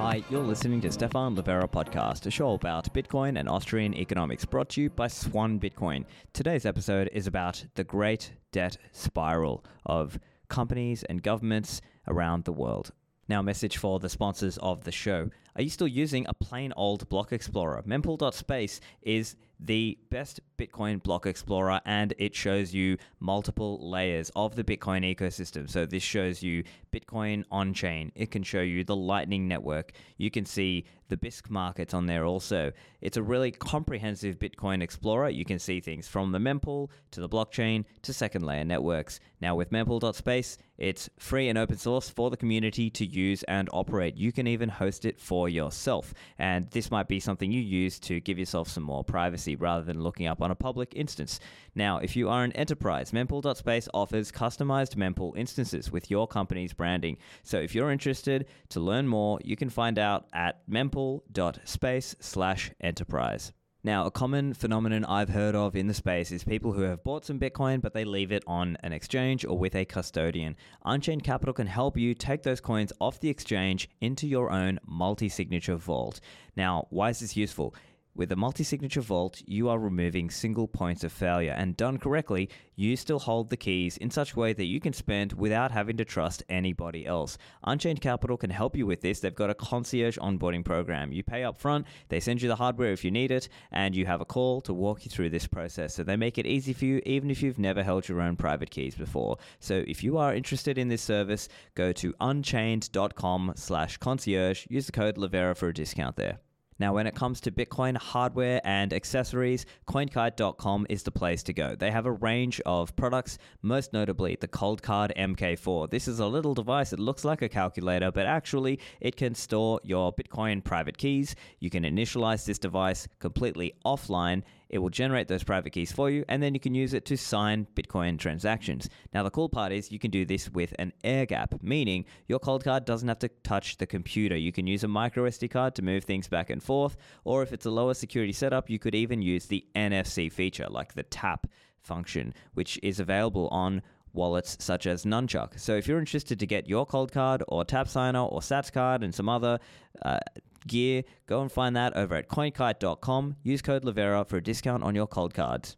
Hi, you're listening to Stefan Livera podcast, a show about Bitcoin and Austrian economics, brought to you by Swan Bitcoin. Today's episode is about the great debt spiral of companies and governments around the world. Now, message for the sponsors of the show. Are you still using a plain old block explorer? Mempool.space is the best Bitcoin block explorer and it shows you multiple layers of the Bitcoin ecosystem. So, this shows you Bitcoin on chain, it can show you the Lightning Network, you can see the Bisq markets on there also. It's a really comprehensive Bitcoin explorer. You can see things from the mempool to the blockchain to second layer networks. Now, with mempool.space, it's free and open source for the community to use and operate. You can even host it for yourself. And this might be something you use to give yourself some more privacy rather than looking up on a public instance. Now, if you are an enterprise, mempool.space offers customized mempool instances with your company's branding. So if you're interested to learn more, you can find out at mempool.space slash enterprise. Now, a common phenomenon I've heard of in the space is people who have bought some Bitcoin, but they leave it on an exchange or with a custodian. Unchained Capital can help you take those coins off the exchange into your own multi signature vault. Now, why is this useful? With a multi signature vault, you are removing single points of failure, and done correctly, you still hold the keys in such a way that you can spend without having to trust anybody else. Unchained Capital can help you with this. They've got a concierge onboarding program. You pay up front, they send you the hardware if you need it, and you have a call to walk you through this process. So they make it easy for you, even if you've never held your own private keys before. So if you are interested in this service, go to unchained.com slash concierge. Use the code Livera for a discount there. Now, when it comes to Bitcoin hardware and accessories, CoinKite.com is the place to go. They have a range of products, most notably the Coldcard MK4. This is a little device that looks like a calculator, but actually it can store your Bitcoin private keys. You can initialize this device completely offline it will generate those private keys for you, and then you can use it to sign Bitcoin transactions. Now, the cool part is you can do this with an air gap, meaning your Coldcard doesn't have to touch the computer. You can use a micro SD card to move things back and forth, or if it's a lower security setup, you could even use the NFC feature, like the tap function, which is available on wallets such as Nunchuk. So if you're interested to get your Coldcard or Tap Signer or Sats card and some other uh, gear, go and find that over at coinkite.com. Use code Livera for a discount on your Coldcards.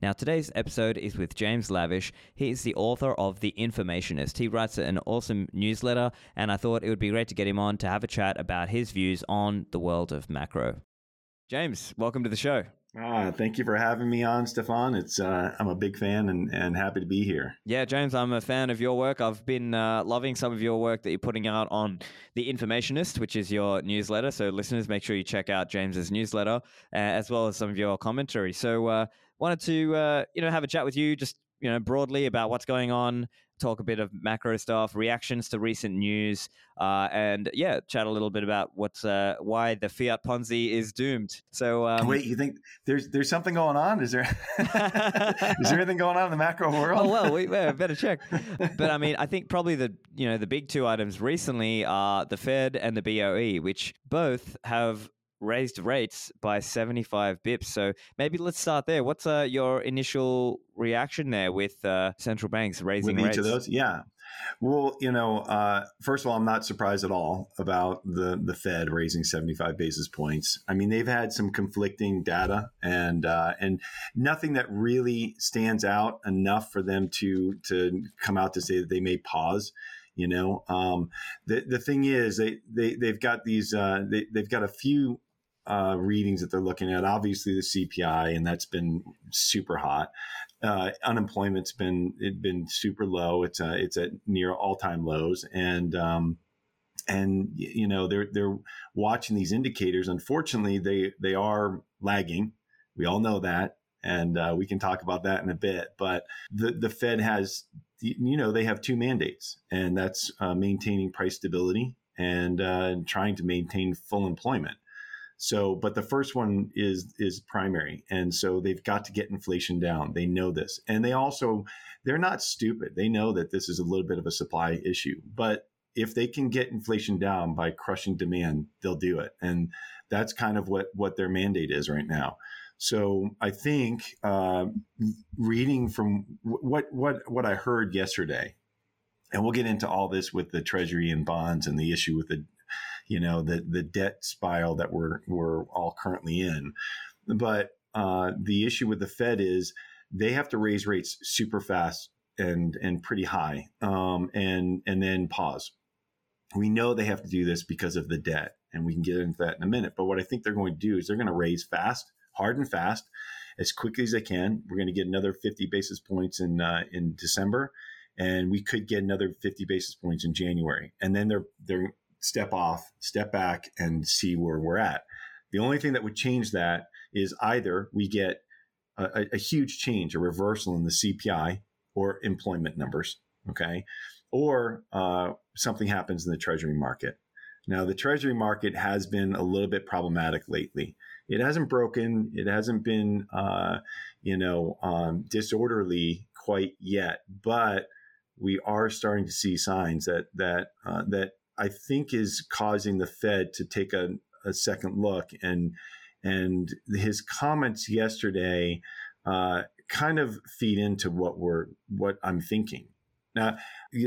Now, today's episode is with James Lavish. He is the author of The Informationist. He writes an awesome newsletter, and I thought it would be great to get him on to have a chat about his views on the world of macro. James, welcome to the show. Ah, thank you for having me on, Stefan. It's uh, I'm a big fan and, and happy to be here. Yeah, James, I'm a fan of your work. I've been uh, loving some of your work that you're putting out on the Informationist, which is your newsletter. So, listeners, make sure you check out James's newsletter uh, as well as some of your commentary. So, uh, wanted to uh, you know have a chat with you, just you know broadly about what's going on talk a bit of macro stuff, reactions to recent news, uh, and yeah, chat a little bit about what's uh, why the fiat Ponzi is doomed. So um, wait, you think there's there's something going on? Is there is there anything going on in the macro world? Oh well, we better check. but I mean, I think probably the you know the big two items recently are the Fed and the BOE, which both have raised rates by 75 bips. So maybe let's start there. What's uh, your initial reaction there with uh, central banks raising with rates? each of those? Yeah. Well, you know, uh, first of all, I'm not surprised at all about the the Fed raising 75 basis points. I mean, they've had some conflicting data and uh, and nothing that really stands out enough for them to to come out to say that they may pause. You know, um, the the thing is, they they they've got these uh, they they've got a few uh, readings that they're looking at. Obviously, the CPI, and that's been super hot. Uh, unemployment's been it been super low. It's uh, it's at near all time lows, and um, and you know they're they're watching these indicators. Unfortunately, they they are lagging. We all know that, and uh, we can talk about that in a bit. But the the Fed has you know they have two mandates, and that's uh, maintaining price stability and uh, trying to maintain full employment. So, but the first one is is primary, and so they've got to get inflation down. They know this, and they also they're not stupid. They know that this is a little bit of a supply issue, but if they can get inflation down by crushing demand, they'll do it, and that's kind of what what their mandate is right now. So I think uh, reading from what what what I heard yesterday, and we'll get into all this with the Treasury and bonds and the issue with the you know, the the debt spiral that we're we're all currently in. But uh, the issue with the Fed is they have to raise rates super fast and and pretty high, um, and and then pause. We know they have to do this because of the debt, and we can get into that in a minute. But what I think they're going to do is they're going to raise fast, hard and fast, as quickly as they can. We're going to get another 50 basis points in uh, in December, and we could get another 50 basis points in January, and then they're they're step off, step back, and see where we're at. The only thing that would change that is either we get a, a huge change, a reversal in the CPI or employment numbers, okay, or uh, something happens in the Treasury market. Now, the Treasury market has been a little bit problematic lately. It hasn't broken. It hasn't been, uh, you know, um, disorderly quite yet, but we are starting to see signs that that uh, that I think is causing the Fed to take a, a second look and and his comments yesterday uh, kind of feed into what we're what I'm thinking. Now,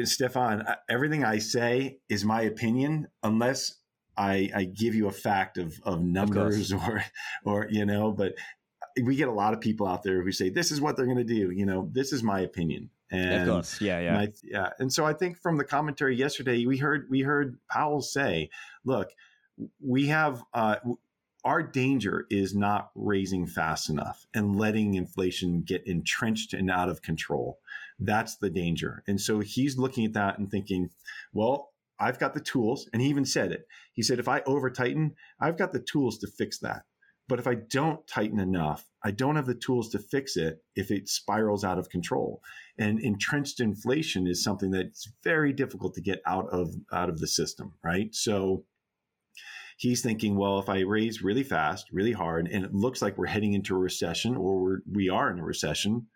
Stefan, everything I say is my opinion, unless I, I give you a fact of, of numbers of or or you know. But we get a lot of people out there who say this is what they're going to do. You know, this is my opinion. And of course, yeah, yeah, yeah. And so I think from the commentary yesterday, we heard we heard Powell say, "Look, we have uh, our danger is not raising fast enough and letting inflation get entrenched and out of control. That's the danger. And so he's looking at that and thinking, well, I've got the tools. And he even said it. He said, if I over tighten, I've got the tools to fix that. But if I don't tighten enough, I don't have the tools to fix it if it spirals out of control. And entrenched inflation is something that's very difficult to get out of out of the system, right? So he's thinking, well, if I raise really fast, really hard, and it looks like we're heading into a recession or we're, we are in a recession,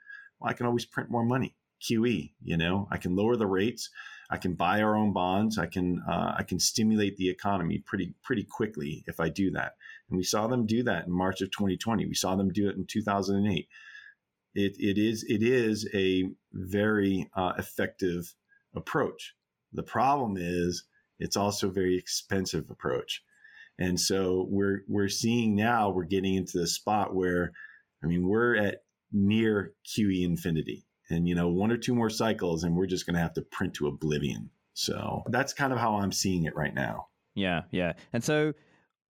well, I can always print more money. QE, you know, I can lower the rates. I can buy our own bonds. I can uh, I can stimulate the economy pretty pretty quickly if I do that. And we saw them do that in March of 2020. We saw them do it in 2008. It it is it is a very uh, effective approach. The problem is it's also a very expensive approach. And so we're we're seeing now we're getting into the spot where, I mean, we're at near QE infinity, and you know, one or two more cycles, and we're just going to have to print to oblivion. So that's kind of how I'm seeing it right now. Yeah, yeah. And so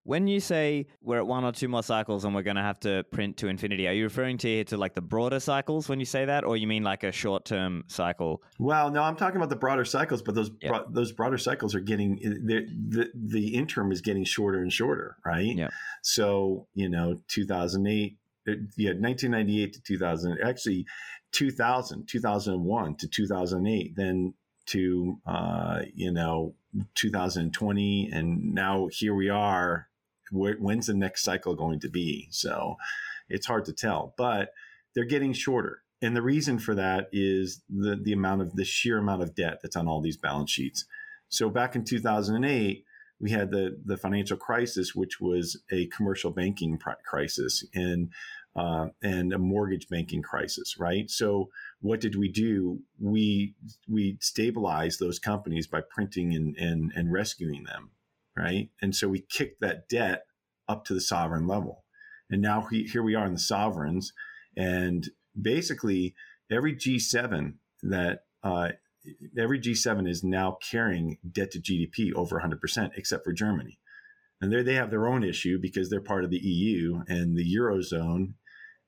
when you say we're at one or two more cycles and we're going to have to print to infinity, are you referring to to like the broader cycles when you say that, or you mean like a short term cycle? Well, no, I'm talking about the broader cycles, but those bro- those broader cycles are getting the, the the interim is getting shorter and shorter, right? Yeah. So you know, 2008, uh, yeah, 1998 to 2000, actually 2000, 2001 to 2008, then to uh, you know 2020, and now here we are when's the next cycle going to be? So it's hard to tell, but they're getting shorter. And the reason for that is the, the amount of the sheer amount of debt that's on all these balance sheets. So back in 2008, we had the, the financial crisis, which was a commercial banking crisis and, uh, and a mortgage banking crisis, right? So what did we do? We, we stabilized those companies by printing and, and, and rescuing them right? And so we kicked that debt up to the sovereign level. And now we, here we are in the sovereigns, and basically every G7 that uh, every G7 is now carrying debt to GDP over 100%, except for Germany. And there they have their own issue because they're part of the EU and the Eurozone.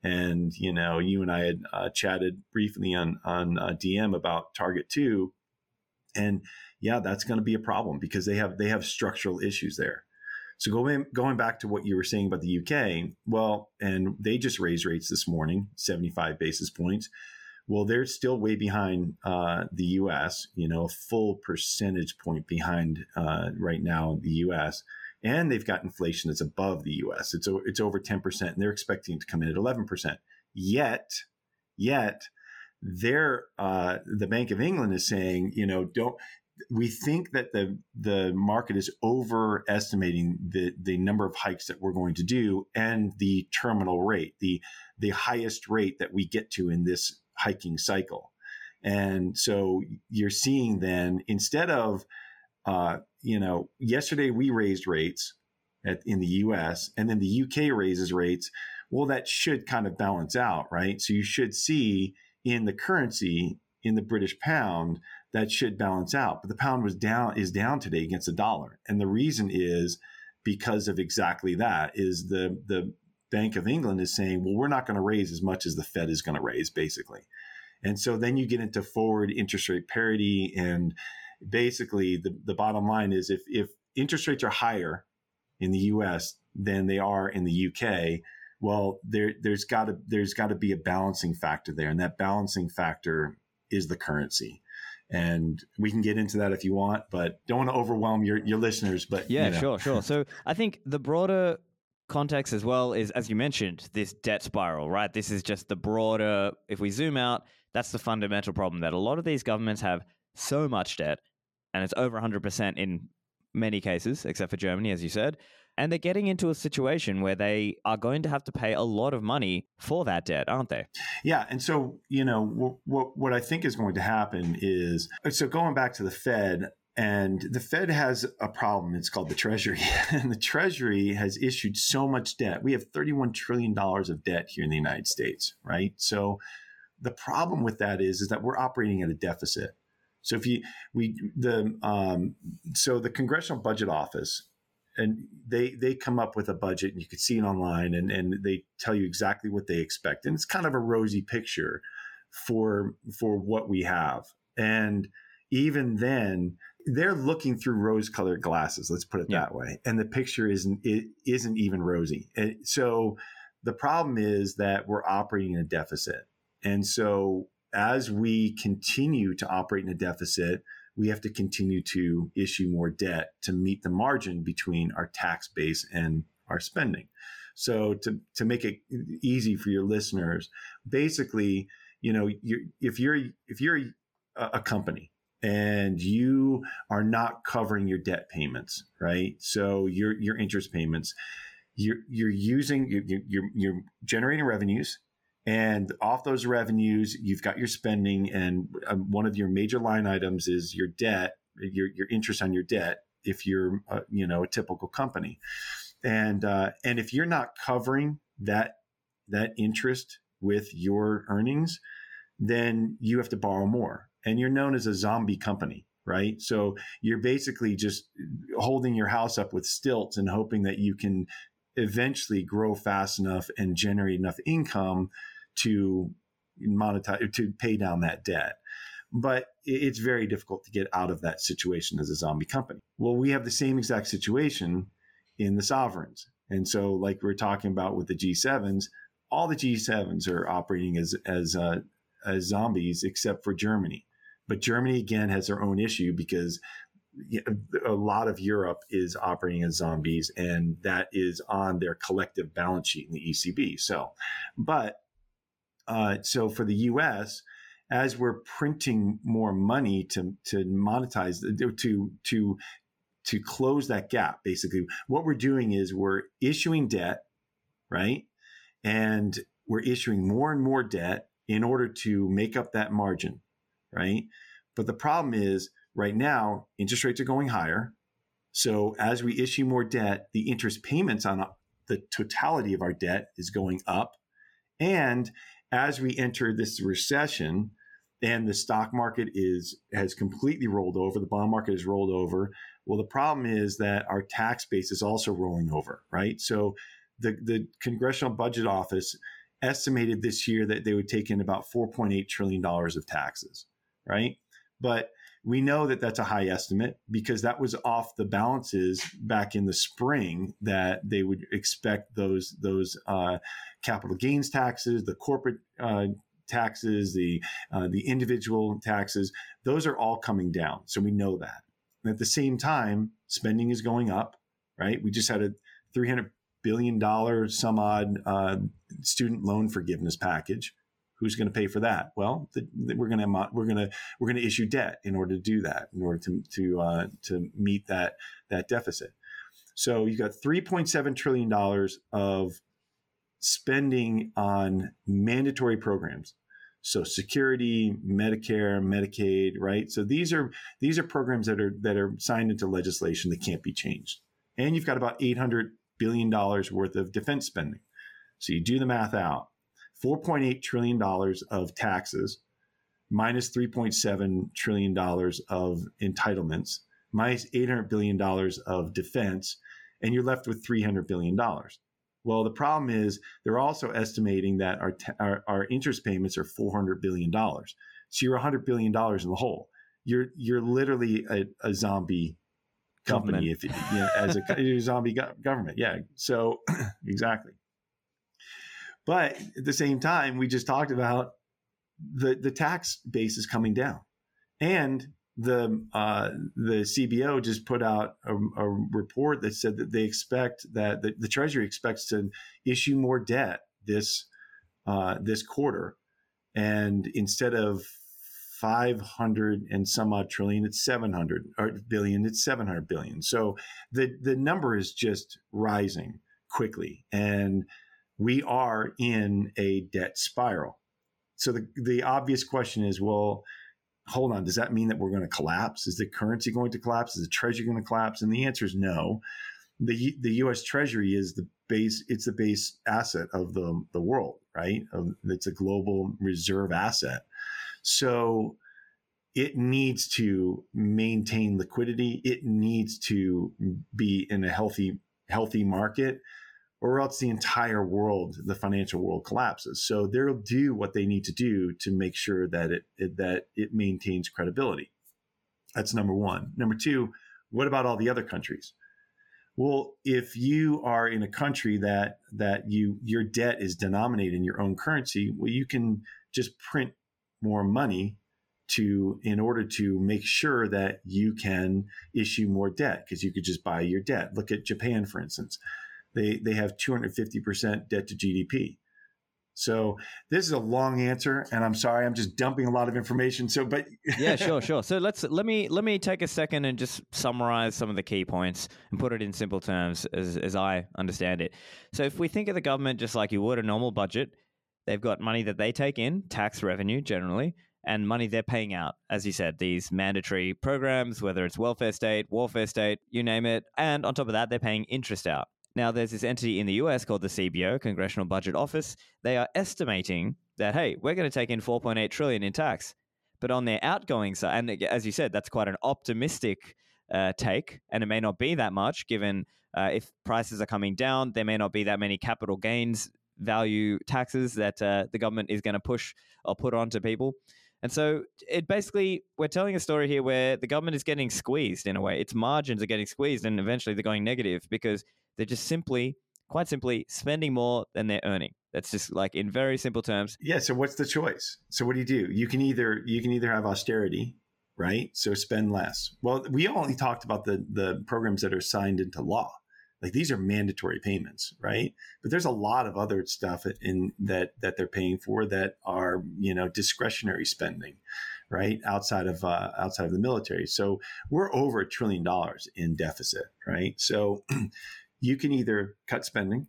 And, you know, you and I had uh, chatted briefly on, on uh, DM about Target 2. And yeah, that's going to be a problem because they have they have structural issues there. So going going back to what you were saying about the UK, well, and they just raised rates this morning, seventy five basis points. Well, they're still way behind uh, the U.S. You know, a full percentage point behind uh, right now the U.S. And they've got inflation that's above the U.S. It's it's over ten percent, and they're expecting it to come in at eleven percent. Yet, yet, they're uh, the Bank of England is saying, you know, don't we think that the the market is overestimating the the number of hikes that we're going to do and the terminal rate, the the highest rate that we get to in this hiking cycle. And so you're seeing then instead of uh, you know, yesterday we raised rates at, in the US and then the UK raises rates. Well, that should kind of balance out, right? So you should see in the currency, in the British pound, that should balance out. But the pound was down, is down today against the dollar. And the reason is because of exactly that is the, the Bank of England is saying, well, we're not going to raise as much as the Fed is going to raise, basically. And so then you get into forward interest rate parity. And basically, the, the bottom line is if, if interest rates are higher in the US than they are in the UK, well, there, there's got to there's got to be a balancing factor there, and that balancing factor is the currency. And we can get into that if you want, but don't want to overwhelm your, your listeners. But yeah, you know. sure, sure. So I think the broader context as well is, as you mentioned, this debt spiral, right? This is just the broader, if we zoom out, that's the fundamental problem that a lot of these governments have so much debt, and it's over 100% in many cases, except for Germany, as you said. And they're getting into a situation where they are going to have to pay a lot of money for that debt, aren't they? Yeah. And so, you know, what, what I think is going to happen is so going back to the Fed, and the Fed has a problem. It's called the Treasury. and the Treasury has issued so much debt. We have $31 trillion of debt here in the United States, right? So the problem with that is, is that we're operating at a deficit. So if you, we, the, um, so the Congressional Budget Office, and they, they come up with a budget and you can see it online and, and they tell you exactly what they expect. And it's kind of a rosy picture for, for what we have. And even then, they're looking through rose-colored glasses. Let's put it yeah. that way, and the picture isn't it isn't even rosy. And so the problem is that we're operating in a deficit, and so as we continue to operate in a deficit, we have to continue to issue more debt to meet the margin between our tax base and our spending. So to to make it easy for your listeners, basically, you know, you're, if you're if you're a, a company and you are not covering your debt payments, right? So your your interest payments, you're you're using you're you're, you're generating revenues, and off those revenues, you've got your spending, and um, one of your major line items is your debt, your your interest on your debt. If you're uh, you know a typical company, and uh, and if you're not covering that that interest with your earnings, then you have to borrow more and you're known as a zombie company right? So you're basically just holding your house up with stilts and hoping that you can eventually grow fast enough and generate enough income to monetize to pay down that debt. But it's very difficult to get out of that situation as a zombie company. Well, we have the same exact situation in the sovereigns. And so, like we are talking about with the G7s, all the G7s are operating as as uh, as zombies, except for Germany. But Germany again has their own issue because a lot of Europe is operating as zombies, and that is on their collective balance sheet in the ECB. So, but uh, so for the U.S., as we're printing more money to to monetize to to to close that gap, basically, what we're doing is we're issuing debt, right, and we're issuing more and more debt in order to make up that margin right? But the problem is right now, interest rates are going higher. So as we issue more debt, the interest payments on the totality of our debt is going up. And as we enter this recession, and the stock market is has completely rolled over, the bond market has rolled over. Well, the problem is that our tax base is also rolling over, right? So the the Congressional Budget Office estimated this year that they would take in about 4.8 trillion dollars of taxes right? But we know that that's a high estimate because that was off the balances back in the spring that they would expect those those uh, capital gains taxes, the corporate uh, taxes, the uh, the individual taxes. Those are all coming down, so we know that. And at the same time, spending is going up. Right? We just had a three hundred billion dollar some odd uh, student loan forgiveness package who's going to pay for that? Well, the, the, we're going to we're going to we're going to issue debt in order to do that, in order to to uh, to meet that that deficit. So you've got 3.7 trillion dollars of spending on mandatory programs. so Security, Medicare, Medicaid, right? So these are these are programs that are that are signed into legislation that can't be changed. And you've got about 800 billion dollars worth of defense spending. So you do the math out. 4.8 trillion dollars of taxes minus 3.7 trillion dollars of entitlements minus 800 billion dollars of defense and you're left with 300 billion dollars. Well, the problem is they're also estimating that our, our, our interest payments are $400 billion. So you're $100 billion in the hole. You're, you're literally a, a zombie company if you know, as a, a zombie go- government. Yeah. So exactly. But at the same time, we just talked about the, the tax base is coming down. And the uh, the CBO just put out a, a, report that said that they expect that the, the, Treasury expects to issue more debt this uh, this quarter, and instead of 500 and some odd trillion, it's 700 or billion, it's 700 billion. So the the number is just rising quickly, and we are in a debt spiral. So the the obvious question is, well hold on, does that mean that we're going to collapse? Is the currency going to collapse? Is the treasury going to collapse? And the answer is no. The the U.S. Treasury is the base. It's the base asset of the the world, right? It's a global reserve asset. So it needs to maintain liquidity. It needs to be in a healthy healthy market or else the entire world, the financial world collapses. So they'll do what they need to do to make sure that it, it, that it maintains credibility. That's number one. Number two, what about all the other countries? Well, if you are in a country that that you your debt is denominated in your own currency, well, you can just print more money to in order to make sure that you can issue more debt because you could just buy your debt. Look at Japan, for instance they they have 250% debt to GDP. So this is a long answer, and I'm sorry, I'm just dumping a lot of information. So, but yeah, sure, sure. So let's let me let me take a second and just summarize some of the key points and put it in simple terms as as I understand it. So, if we think of the government just like you would a normal budget, they've got money that they take in, tax revenue generally, and money they're paying out. As you said, these mandatory programs, whether it's welfare state, warfare state, you name it, and on top of that, they're paying interest out. Now, there's this entity in the US called the CBO, Congressional Budget Office. They are estimating that, hey, we're going to take in 4.8 trillion in tax. But on their outgoing side, and as you said, that's quite an optimistic uh, take, and it may not be that much given uh, if prices are coming down, there may not be that many capital gains value taxes that uh, the government is going to push or put onto people. And so it basically, we're telling a story here where the government is getting squeezed in a way. Its margins are getting squeezed and eventually they're going negative because they're just simply, quite simply, spending more than they're earning. That's just like in very simple terms. Yeah. So what's the choice? So what do you do? You can either you can either have austerity, right? So spend less. Well, we only talked about the the programs that are signed into law. Like these are mandatory payments, right? But there's a lot of other stuff in that that they're paying for that are you know discretionary spending, right? Outside of uh, outside of the military. So we're over a trillion dollars in deficit, right? So you can either cut spending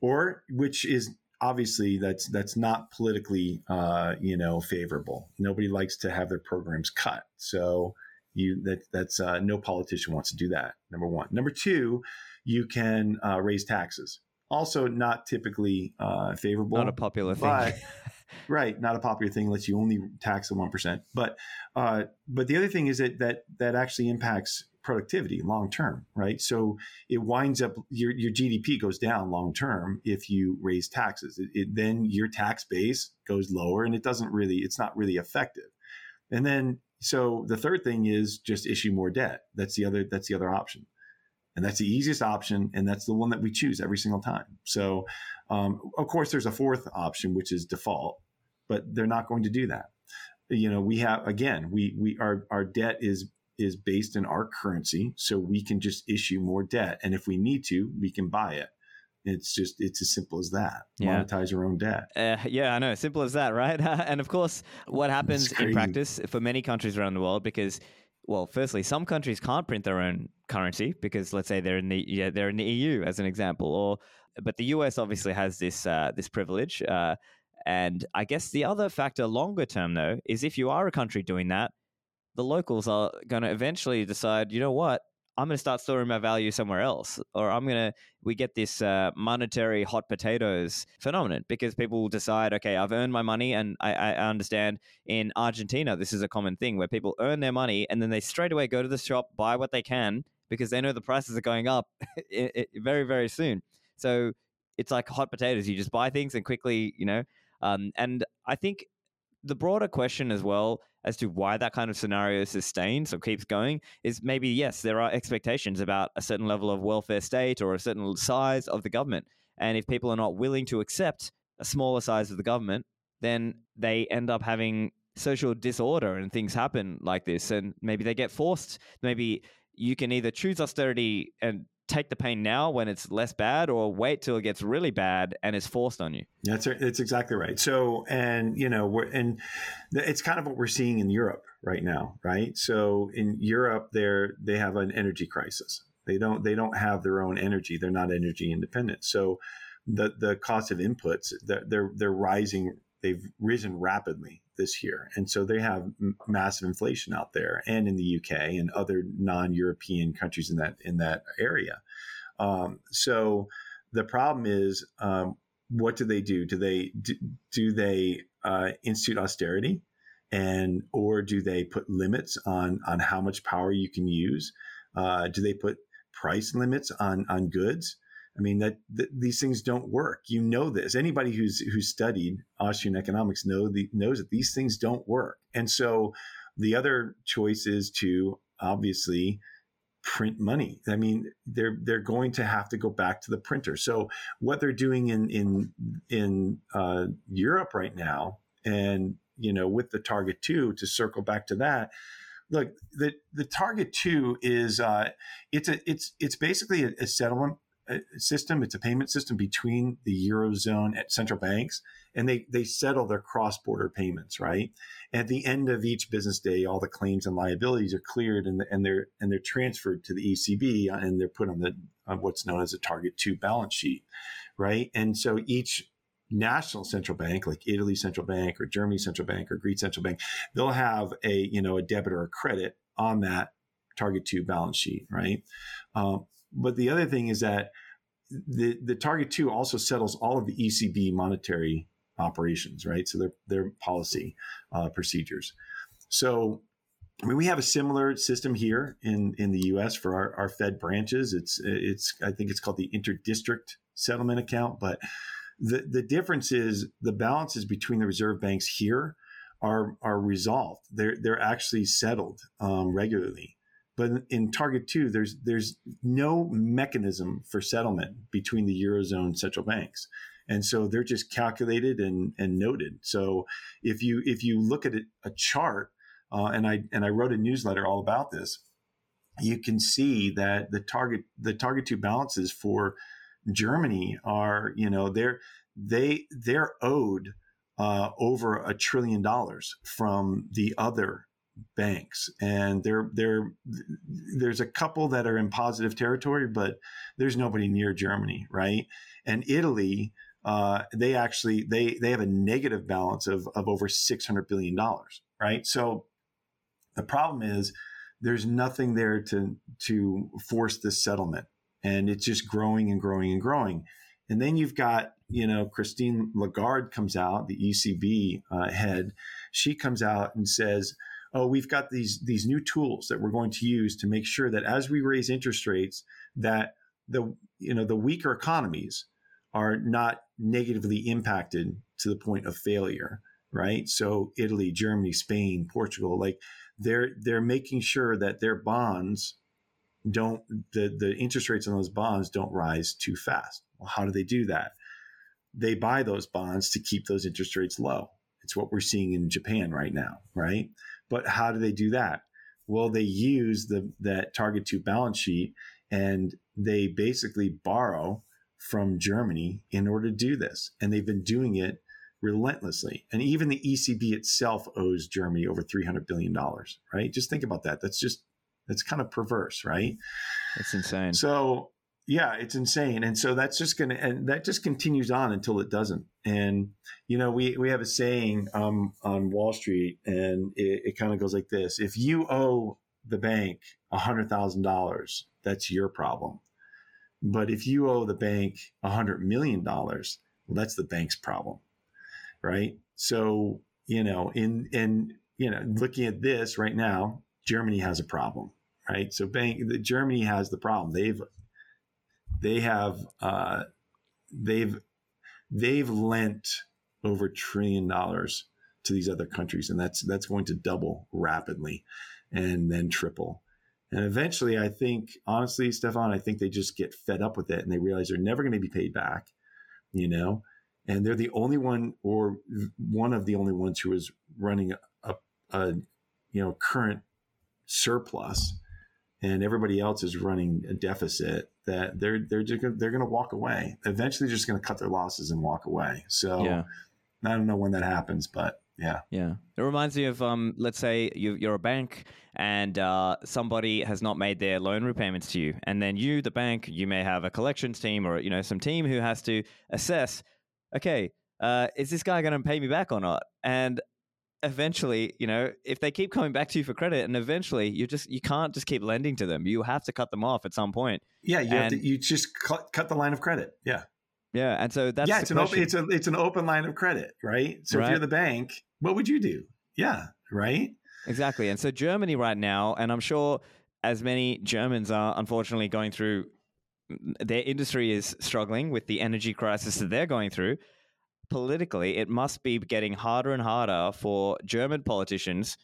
or which is obviously that's that's not politically uh, you know favorable. Nobody likes to have their programs cut. So you that that's uh, no politician wants to do that number one. Number two you can uh, raise taxes. Also not typically uh, favorable not a popular thing. but, right not a popular thing unless you only tax the 1% but uh, but the other thing is that that that actually impacts productivity long term, right? So it winds up your your GDP goes down long term if you raise taxes. It, it, then your tax base goes lower, and it doesn't really it's not really effective. And then so the third thing is just issue more debt. That's the other that's the other option, and that's the easiest option, and that's the one that we choose every single time. So um, of course there's a fourth option which is default, but they're not going to do that you know we have again we we our our debt is is based in our currency, so we can just issue more debt, and if we need to, we can buy it. It's just it's as simple as that. Yeah. Monetize your own debt. Uh, yeah, I know. Simple as that, right? and of course, what happens in practice for many countries around the world, because well, firstly, some countries can't print their own currency because let's say they're in the yeah, they're in the EU as an example, or but the US obviously has this uh, this privilege. Uh, And I guess the other factor longer term, though, is if you are a country doing that, the locals are going to eventually decide, you know what, I'm going to start storing my value somewhere else, or I'm going to. We get this uh, monetary hot potatoes phenomenon because people will decide, okay, I've earned my money, and I, I, understand in Argentina this is a common thing where people earn their money and then they straight away go to the shop, buy what they can because they know the prices are going up very very soon. So it's like hot potatoes. You just buy things and quickly, you know. Um, and I think the broader question as well as to why that kind of scenario sustains or keeps going is maybe yes there are expectations about a certain level of welfare state or a certain size of the government. And if people are not willing to accept a smaller size of the government then they end up having social disorder and things happen like this and maybe they get forced. Maybe you can either choose austerity and take the pain now when it's less bad or wait till it gets really bad and is forced on you. That's that's exactly right. So and you know we're and it's kind of what we're seeing in europe right now right? So in europe they're they have an energy crisis. They don't they don't have their own energy. They're not energy independent. So the the cost of inputs they're they're rising they've risen rapidly this year. And so they have m- massive inflation out there and in the UK and other non-European countries in that in that area. Um, so the problem is, um, what do they do? Do they do, do they uh, institute austerity, and or do they put limits on on how much power you can use? Uh, do they put price limits on on goods? I mean that, that, these things don't work. You know this. Anybody who's who's studied Austrian economics know the, knows that these things don't work. And so the other choice is to obviously print money. I mean, they're they're going to have to go back to the printer. So what they're doing in in in uh, Europe right now, and you know, with the Target Two, to circle back to that, look, the the Target Two is uh, it's a it's it's basically a, a settlement system. It's a payment system between the eurozone at central banks, and they they settle their cross border payments. Right at the end of each business day, all the claims and liabilities are cleared, and, and they're and they're transferred to the ECB, and they're put on the on what's known as a target two balance sheet. Right, and so each national central bank like Italy central bank or Germany central bank or Greece central bank they'll have a you know a debit or a credit on that target two balance sheet right um, but the other thing is that the, the target two also settles all of the ECB monetary operations, right? So their their policy uh, procedures. So I mean, we have a similar system here in, in the U.S. for our, our Fed branches. It's it's I think it's called the interdistrict settlement account, but the the difference is the balances between the reserve banks here are are resolved. They're they're actually settled um, regularly. But in Target 2, there's there's no mechanism for settlement between the Eurozone central banks. And so they're just calculated and, and noted. So if you if you look at a chart, uh, and I and I wrote a newsletter all about this, you can see that the target the target two balances for Germany are you know they're they they're owed uh, over a trillion dollars from the other banks and there there there's a couple that are in positive territory but there's nobody near germany right? And italy uh, they actually they they have a negative balance of, of over 600 billion dollars right? So the problem is there's nothing there to to force this settlement and it's just growing and growing and growing. And then you've got you know christine lagarde comes out the ecb uh, head. She comes out and says oh, we've got these these new tools that we're going to use to make sure that as we raise interest rates, that the you know the weaker economies are not negatively impacted to the point of failure, right? So Italy, Germany, Spain, Portugal, like they're they're making sure that their bonds don't the the interest rates on those bonds don't rise too fast. Well, how do they do that? They buy those bonds to keep those interest rates low. It's what we're seeing in Japan right now, right? But how do they do that? Well, they use the that target two balance sheet and they basically borrow from Germany in order to do this. And they've been doing it relentlessly. And even the ECB itself owes Germany over $300 billion, right? Just think about that. That's just, that's kind of perverse, right? That's insane. So, yeah, it's insane. And so that's just going to, and that just continues on until it doesn't. And, you know, we, we have a saying um, on Wall Street, and it, it kind of goes like this If you owe the bank a $100,000, that's your problem. But if you owe the bank a $100 million, well, that's the bank's problem. Right. So, you know, in, in, you know, looking at this right now, Germany has a problem, right? So bank, Germany has the problem. They've they have uh, they've they've lent over trillion dollars to these other countries, and that's that's going to double rapidly, and then triple. And eventually, I think, honestly, Stefan, I think they just get fed up with it and they realize they're never going to be paid back, you know? And they're the only one, or one of the only ones who is running a, a you know, current surplus and everybody else is running a deficit that they're they're just gonna, they're going to walk away. Eventually, they're just going to cut their losses and walk away. So yeah. I don't know when that happens, but yeah, yeah. It reminds me of um, let's say you, are a bank and uh, somebody has not made their loan repayments to you, and then you, the bank, you may have a collections team or you know some team who has to assess, okay, uh, is this guy going to pay me back or not? And eventually, you know, if they keep coming back to you for credit, and eventually you just you can't just keep lending to them. You have to cut them off at some point. Yeah, you and, to, you just cut, cut the line of credit. Yeah, yeah, and so that's yeah, it's an open it's a it's an open line of credit, right? So right. if you're the bank, what would you do? Yeah, right. Exactly, and so Germany right now, and I'm sure as many Germans are unfortunately going through their industry is struggling with the energy crisis that they're going through politically, it must be getting harder and harder for German politicians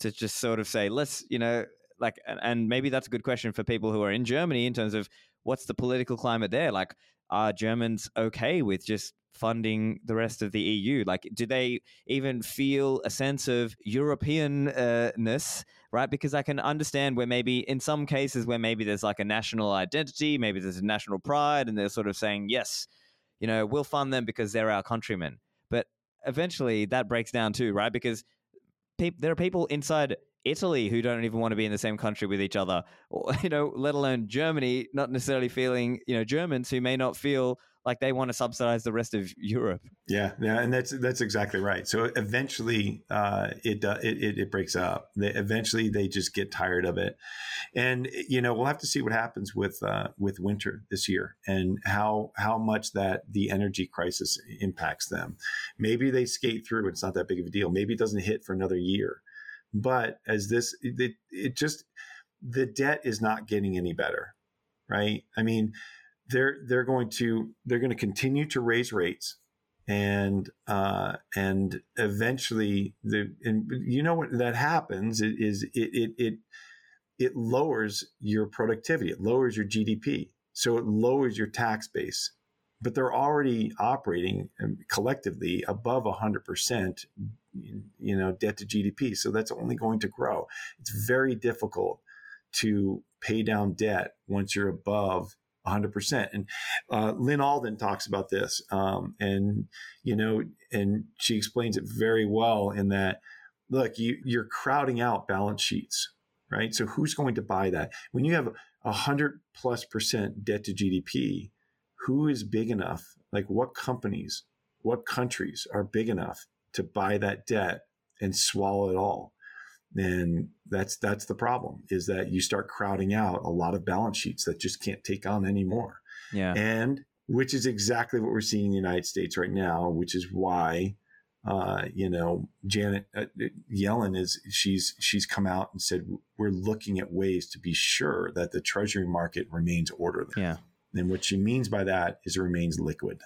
to just sort of say, let's, you know, like, and maybe that's a good question for people who are in Germany in terms of what's the political climate there? Like, are Germans okay with just funding the rest of the EU? Like, do they even feel a sense of Europeanness, right? Because I can understand where maybe in some cases where maybe there's like a national identity, maybe there's a national pride, and they're sort of saying, yes, you know, we'll fund them because they're our countrymen. But eventually that breaks down too, right? Because pe- there are people inside Italy who don't even want to be in the same country with each other, or, you know, let alone Germany, not necessarily feeling, you know, Germans who may not feel like they want to subsidize the rest of Europe. Yeah, yeah, and that's that's exactly right. So eventually, uh, it, uh, it, it breaks up. They, eventually, they just get tired of it, and you know we'll have to see what happens with uh, with winter this year and how how much that the energy crisis impacts them. Maybe they skate through; it's not that big of a deal. Maybe it doesn't hit for another year, but as this, it, it just the debt is not getting any better, right? I mean they're they're going to they're going to continue to raise rates and uh, and eventually the and you know what that happens is it, it it it lowers your productivity it lowers your GDP so it lowers your tax base but they're already operating um, collectively above 100% you know debt to GDP so that's only going to grow it's very difficult to pay down debt once you're above 100%. And uh, Lyn Alden talks about this. Um, and, you know, and she explains it very well in that, look, you, you're crowding out balance sheets, right? So who's going to buy that? When you have a 100 plus percent debt to GDP, who is big enough? Like what companies, what countries are big enough to buy that debt and swallow it all? and that's that's the problem is that you start crowding out a lot of balance sheets that just can't take on anymore yeah and which is exactly what we're seeing in the united states right now which is why uh, you know janet uh, yellen is she's she's come out and said we're looking at ways to be sure that the treasury market remains orderly yeah and what she means by that is it remains liquid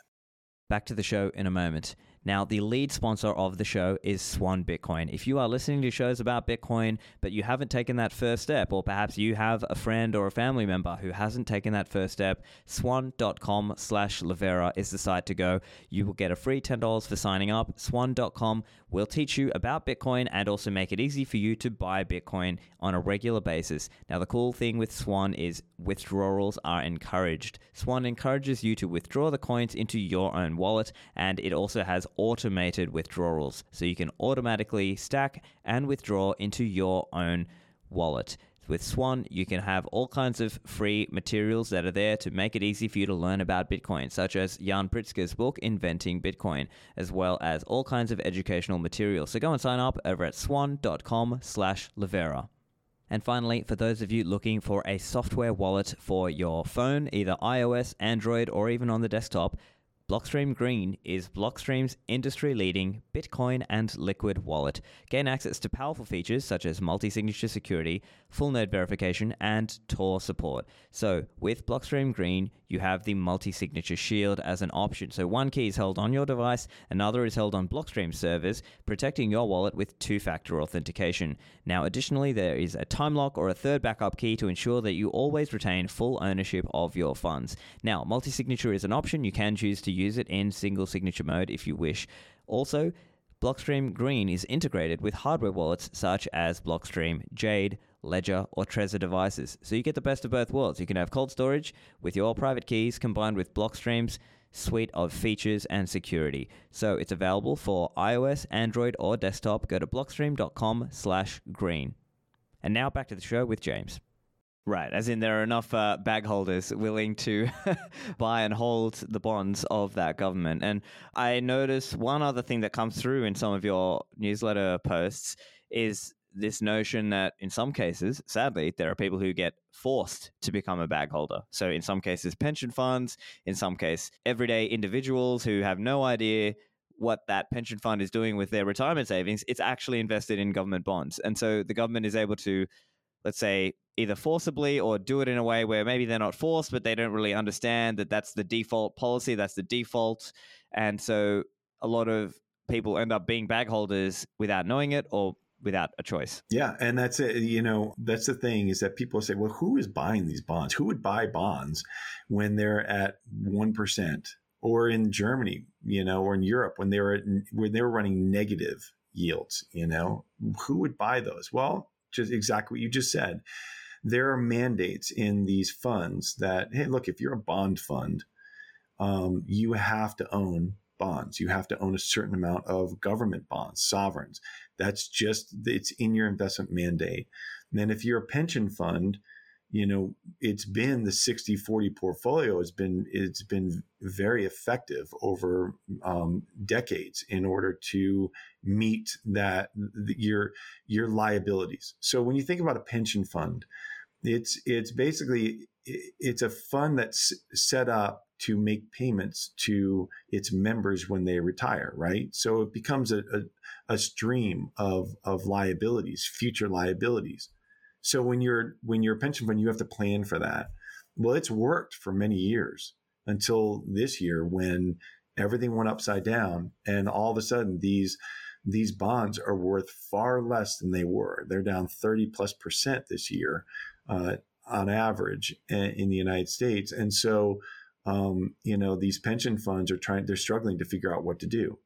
back to the show in a moment now, the lead sponsor of the show is Swan Bitcoin. If you are listening to shows about Bitcoin, but you haven't taken that first step, or perhaps you have a friend or a family member who hasn't taken that first step, swan.com slash Livera is the site to go. You will get a free $10 for signing up. Swan.com will teach you about Bitcoin and also make it easy for you to buy Bitcoin on a regular basis. Now, the cool thing with Swan is withdrawals are encouraged. Swan encourages you to withdraw the coins into your own wallet, and it also has automated withdrawals. So you can automatically stack and withdraw into your own wallet. With Swan, you can have all kinds of free materials that are there to make it easy for you to learn about Bitcoin, such as Yan Pritzker's book, Inventing Bitcoin, as well as all kinds of educational materials. So go and sign up over at swan.com slash Livera. And finally, for those of you looking for a software wallet for your phone, either iOS, Android, or even on the desktop, Blockstream Green is Blockstream's industry leading Bitcoin and Liquid wallet. Gain access to powerful features such as multi signature security, full node verification, and Tor support. So, with Blockstream Green, you have the multi signature shield as an option. So, one key is held on your device, another is held on Blockstream servers, protecting your wallet with two factor authentication. Now, additionally, there is a time lock or a third backup key to ensure that you always retain full ownership of your funds. Now, multi signature is an option. You can choose to use it in single signature mode if you wish. Also, Blockstream Green is integrated with hardware wallets such as Blockstream Jade, Ledger, or Trezor devices. So you get the best of both worlds. You can have cold storage with your private keys combined with Blockstream's suite of features and security. So it's available for iOS, Android, or desktop. Go to blockstream.com slash green. And now back to the show with James. Right, as in there are enough uh, bag holders willing to buy and hold the bonds of that government. And I notice one other thing that comes through in some of your newsletter posts is this notion that in some cases, sadly, there are people who get forced to become a bag holder. So in some cases, pension funds, in some case, everyday individuals who have no idea what that pension fund is doing with their retirement savings, it's actually invested in government bonds. And so the government is able to, let's say, either forcibly or do it in a way where maybe they're not forced, but they don't really understand that that's the default policy, that's the default. And so a lot of people end up being bag holders without knowing it or without a choice. Yeah, and that's it. You know, that's the thing is that people say, well, who is buying these bonds? Who would buy bonds when they're at one percent, or in Germany, you know, or in Europe when they were when they were running negative yields? You know, who would buy those? Well, just exactly what you just said there are mandates in these funds that, hey, look, if you're a bond fund, um, you have to own bonds. You have to own a certain amount of government bonds, sovereigns. That's just, it's in your investment mandate. And then if you're a pension fund, you know, it's been the 60 40 portfolio has been, it's been very effective over um, decades in order to meet that, your, your liabilities. So when you think about a pension fund, it's it's basically it's a fund that's set up to make payments to its members when they retire, right? So it becomes a, a, a, stream of, of liabilities, future liabilities. So when you're when you're a pension fund, you have to plan for that. Well, it's worked for many years until this year when everything went upside down, and all of a sudden these these bonds are worth far less than they were. They're down 30 plus percent this year uh, on average in the United States. And so, um, you know, these pension funds are trying, they're struggling to figure out what to do.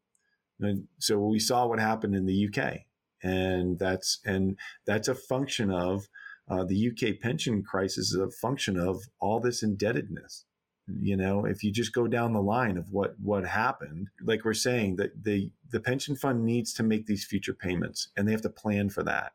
And so we saw what happened in the UK and that's, and that's a function of uh, the UK pension crisis is a function of all this indebtedness. You know, if you just go down the line of what what happened, like we're saying, that the the pension fund needs to make these future payments, and they have to plan for that.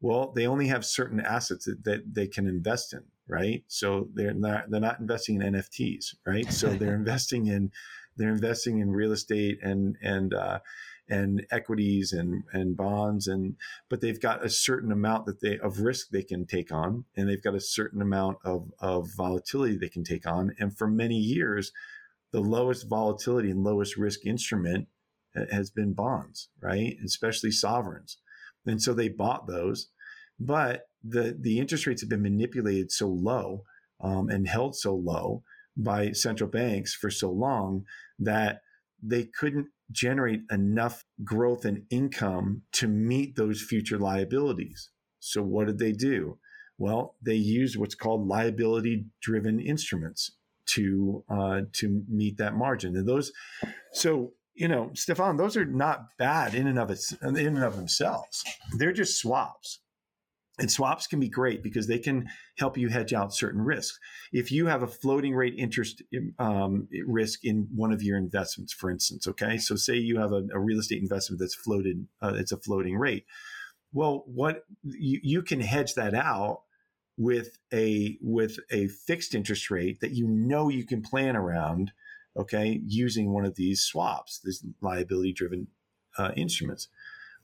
Well, they only have certain assets that, that they can invest in, right? So they're not they're not investing in NFTs, right? So they're investing in they're investing in real estate and and uh, and equities and and bonds and but they've got a certain amount that they of risk they can take on and they've got a certain amount of of volatility they can take on and for many years the lowest volatility and lowest risk instrument has been bonds right especially sovereigns and so they bought those. But the, the interest rates have been manipulated so low um, and held so low by central banks for so long that they couldn't generate enough growth and income to meet those future liabilities. So what did they do? Well, they used what's called liability driven instruments to uh, to meet that margin. And those, so you know, Stefan, those are not bad in and of its in and of themselves. They're just swaps. And swaps can be great because they can help you hedge out certain risks. If you have a floating rate interest um, risk in one of your investments, for instance, okay, so say you have a, a real estate investment that's floated, uh, it's a floating rate. Well, what you, you can hedge that out with a with a fixed interest rate that you know you can plan around okay using one of these swaps these liability driven uh, instruments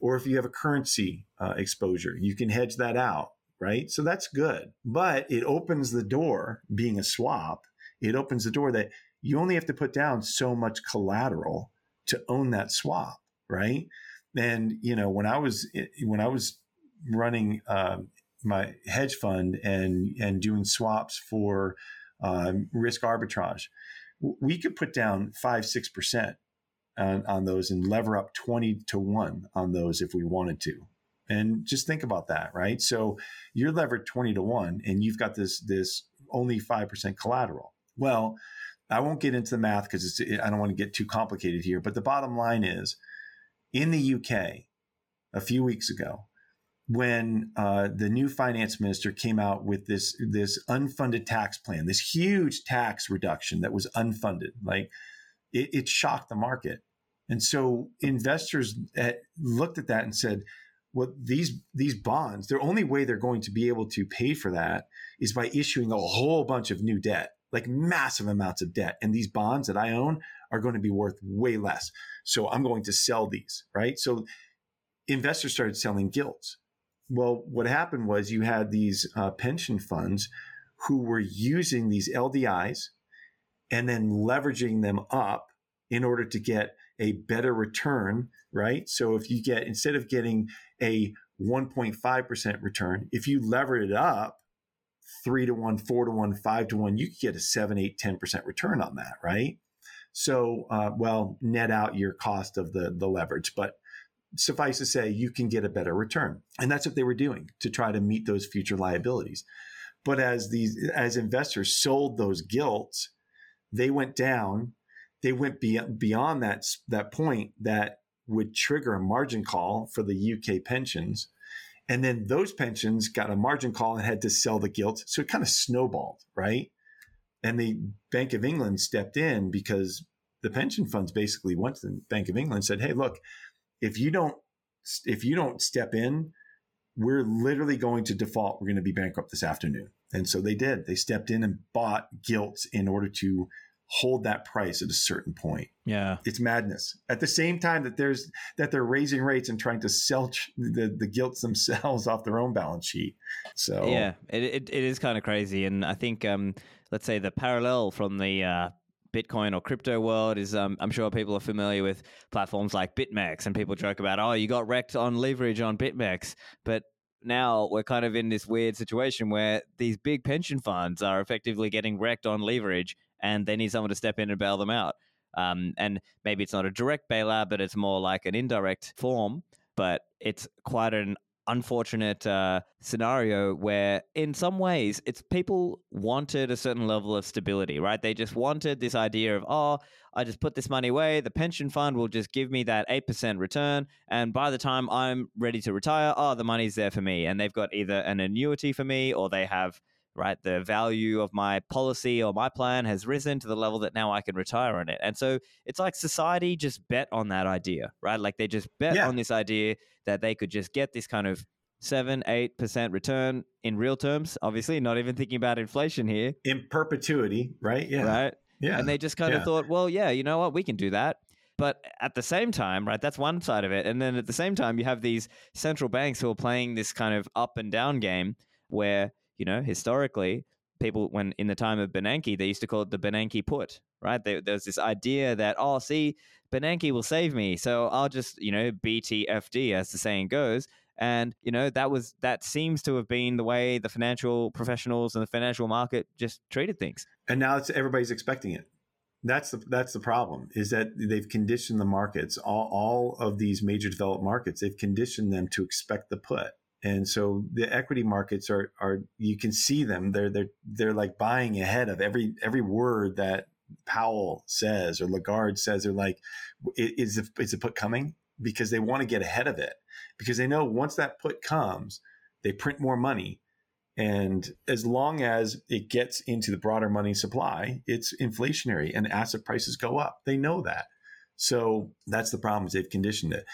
or if you have a currency uh, exposure you can hedge that out right? So that's good. But it opens the door being a swap it opens the door that you only have to put down so much collateral to own that swap right? And you know when i was when i was running um, my hedge fund and and doing swaps for um, risk arbitrage, we could put down five six percent on, on those and lever up twenty to one on those if we wanted to. And just think about that, right? So you're levered twenty to one, and you've got this this only five percent collateral. Well, I won't get into the math because I don't want to get too complicated here. But the bottom line is, in the UK, a few weeks ago, when uh, the new finance minister came out with this this unfunded tax plan, this huge tax reduction that was unfunded, like it, it shocked the market, and so investors at, looked at that and said, "Well, these these bonds, the only way they're going to be able to pay for that is by issuing a whole bunch of new debt, like massive amounts of debt, and these bonds that I own are going to be worth way less. So I'm going to sell these, right? So." Investors started selling gilts well, what happened was you had these uh, pension funds who were using these LDIs and then leveraging them up in order to get a better return, right? So if you get, instead of getting a 1.5% return, if you lever it up three to one, four to one, five to one, you could get a seven, eight, 10% return on that, right? So, uh, well, net out your cost of the, the leverage, but suffice to say, you can get a better return. And that's what they were doing to try to meet those future liabilities. But as these, as investors sold those gilts, they went down, they went beyond that, that point that would trigger a margin call for the UK pensions. And then those pensions got a margin call and had to sell the gilts. So it kind of snowballed, right? And the Bank of England stepped in because the pension funds basically went to the Bank of England and said, Hey, look, if you don't if you don't step in, we're literally going to default. We're going to be bankrupt this afternoon. And so they did. They stepped in and bought gilts in order to hold that price at a certain point. Yeah. It's madness. At the same time that there's that they're raising rates and trying to sell the the gilts themselves off their own balance sheet. So Yeah, it it, it is kind of crazy and I think um let's say the parallel from the uh Bitcoin or crypto world is um, I'm sure people are familiar with platforms like BitMEX and people joke about, oh, you got wrecked on leverage on BitMEX. But now we're kind of in this weird situation where these big pension funds are effectively getting wrecked on leverage and they need someone to step in and bail them out. Um, and maybe it's not a direct bailout, but it's more like an indirect form. But it's quite an unfortunate uh, scenario where, in some ways, it's people wanted a certain level of stability, right? They just wanted this idea of, oh, I just put this money away. The pension fund will just give me that 8% return. And by the time I'm ready to retire, oh, the money's there for me. And they've got either an annuity for me or they have right? The value of my policy or my plan has risen to the level that now I can retire on it. And so it's like society just bet on that idea, right? Like they just bet yeah. on this idea that they could just get this kind of seven, eight percent return in real terms. Obviously, not even thinking about inflation here. In perpetuity, right? Yeah. Right. Yeah. And they just kind yeah. of thought, well, yeah, you know what, we can do that. But at the same time, right, that's one side of it. And then at the same time, you have these central banks who are playing this kind of up and down game where you know, historically, people when in the time of Bernanke, they used to call it the Bernanke put, right? There, there's this idea that oh, see, Bernanke will save me, so I'll just you know BTFD as the saying goes, and you know that was that seems to have been the way the financial professionals and the financial market just treated things. And now it's everybody's expecting it. That's the that's the problem is that they've conditioned the markets all all of these major developed markets they've conditioned them to expect the put and so the equity markets are are you can see them. They're they're they're like buying ahead of every every word that Powell says or Lagarde says. They're like is it, is a put coming? Because they want to get ahead of it. Because they know once that put comes they print more money. And as long as it gets into the broader money supply it's inflationary and asset prices go up. They know that. So that's the problem is they've conditioned it.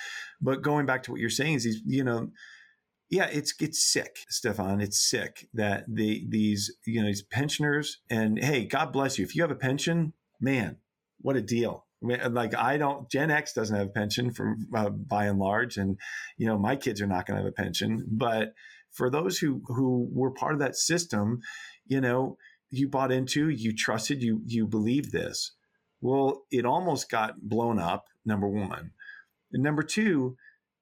But going back to what you're saying is these you know yeah, it's it's sick, Stefan. It's sick that the these you know these pensioners and hey, God bless you. If you have a pension, man, what a deal. Like I don't, Gen X doesn't have a pension for uh, by and large, and you know my kids are not going to have a pension. But for those who who were part of that system, you know, you bought into, you trusted, you you believed this. Well, it almost got blown up. Number one, and number two,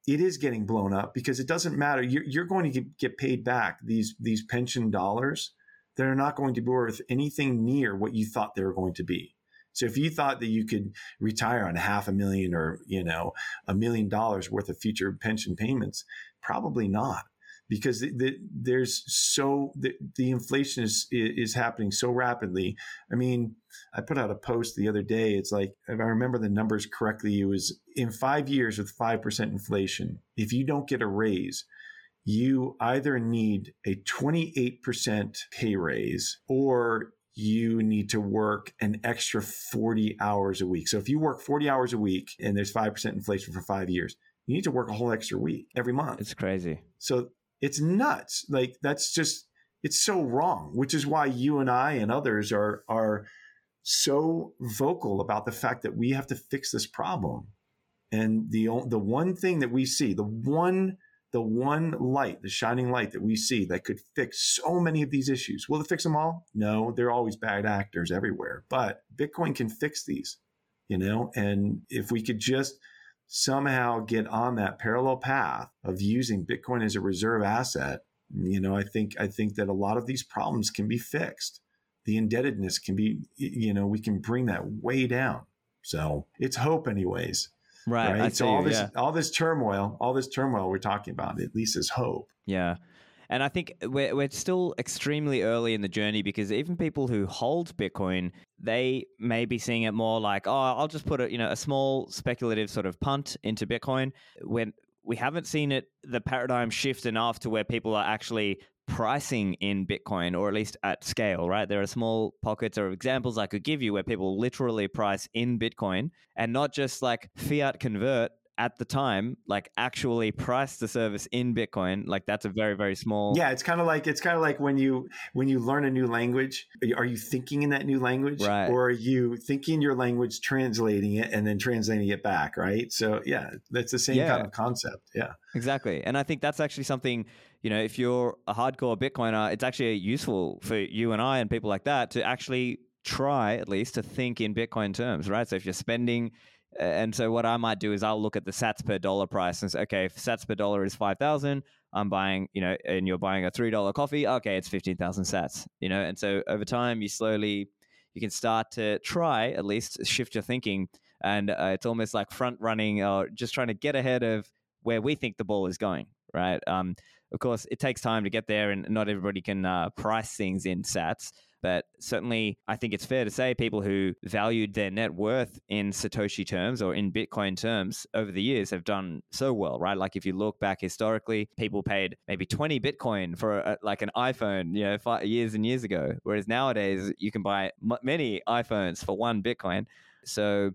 it is getting blown up because it doesn't matter. You're, you're going to get, paid back these these pension dollars. They're not going to be worth anything near what you thought they were going to be. So if you thought that you could retire on half a million or you know a million dollars worth of future pension payments, probably not because the, the, there's so the, the inflation is is happening so rapidly. I mean, I put out a post the other day. It's like if I remember the numbers correctly, it was in five years with five percent inflation. If you don't get a raise, you either need a 28% pay raise or you need to work an extra 40 hours a week. So if you work 40 hours a week and there's 5% inflation for five years, you need to work a whole extra week every month. It's crazy. So it's nuts. Like that's just it's so wrong, which is why you and I and others are are so vocal about the fact that we have to fix this problem. And the the one thing that we see, the one the one light, the shining light that we see that could fix so many of these issues. Will it fix them all? No, there are always bad actors everywhere, but Bitcoin can fix these, you know, and if we could just somehow get on that parallel path of using Bitcoin as a reserve asset, you know, I think I think that a lot of these problems can be fixed. The indebtedness can be, you know, we can bring that way down. So it's hope, anyways. Right. right? So all you, this yeah. all this turmoil, all this turmoil we're talking about, at least is hope. Yeah. And I think we're, we're still extremely early in the journey because even people who hold Bitcoin, they may be seeing it more like, oh, I'll just put a you know a small speculative sort of punt into Bitcoin. When we haven't seen it, the paradigm shift enough to where people are actually pricing in Bitcoin, or at least at scale, right? There are small pockets or examples I could give you where people literally price in Bitcoin and not just like fiat convert at the time like actually price the service in bitcoin like that's a very very small yeah it's kind of like it's kind of like when you when you learn a new language are you thinking in that new language right. or are you thinking your language translating it and then translating it back right so yeah that's the same yeah. kind of concept yeah exactly and i think that's actually something you know if you're a hardcore bitcoiner it's actually useful for you and i and people like that to actually try at least to think in bitcoin terms right so if you're spending and so what I might do is I'll look at the sats per dollar price and say, okay, if sats per dollar is 5,000, I'm buying, you know, and you're buying a $3 coffee, okay, it's 15,000 sats, you know, and so over time you slowly, you can start to try at least shift your thinking. And uh, it's almost like front running or just trying to get ahead of where we think the ball is going, right? Um, of course, it takes time to get there, and not everybody can uh, price things in sats. But certainly, I think it's fair to say people who valued their net worth in Satoshi terms or in Bitcoin terms over the years have done so well, right? Like if you look back historically, people paid maybe 20 Bitcoin for a, like an iPhone, you know, five, years and years ago. Whereas nowadays, you can buy m- many iPhones for one Bitcoin. So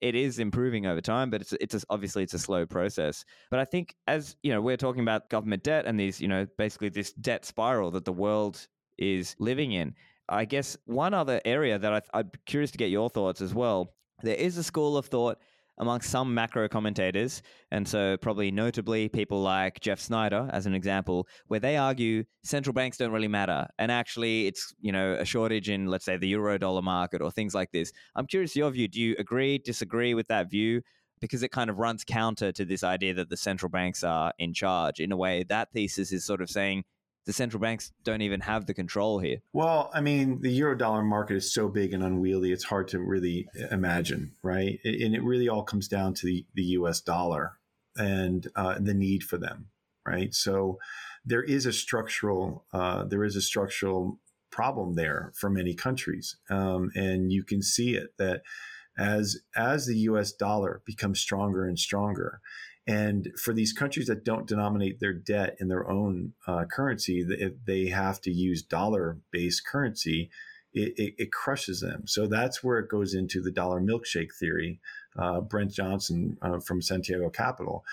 it is improving over time, but it's it's a, obviously it's a slow process. But I think as you know, we're talking about government debt and these, you know, basically this debt spiral that the world is living in. I guess one other area that I, I'm curious to get your thoughts as well. There is a school of thought amongst some macro commentators, and so probably notably people like Jeff Snider, as an example, where they argue central banks don't really matter, and actually it's you know a shortage in let's say the euro dollar market or things like this. I'm curious your view. Do you agree, disagree with that view? Because it kind of runs counter to this idea that the central banks are in charge. In a way, that thesis is sort of saying the central banks don't even have the control here. Well, I mean, the euro dollar market is so big and unwieldy, it's hard to really imagine, right? And it really all comes down to the, the US dollar and uh, the need for them, right? So there is a structural, uh, there is a structural problem there for many countries. Um, and you can see it that as, as the US dollar becomes stronger and stronger, and for these countries that don't denominate their debt in their own uh, currency, if they have to use dollar based currency, it, it, it, crushes them. So that's where it goes into the dollar milkshake theory uh, Brent Johnson uh, from Santiago Capital.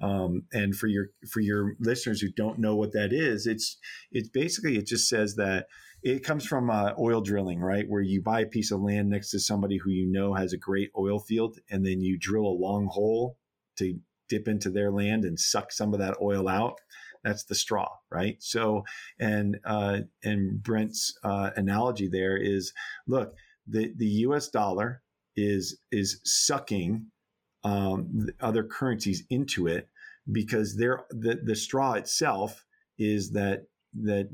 Um, and for your for your listeners who don't know what that is, it's it's basically it just says that it comes from uh, oil drilling, right? Where you buy a piece of land next to somebody who you know has a great oil field, and then you drill a long hole to dip into their land and suck some of that oil out. That's the straw, right? So, and uh, and Brent's uh, analogy there is, look, the the U.S. dollar is is sucking um, other currencies into it because they're the, the straw itself is that that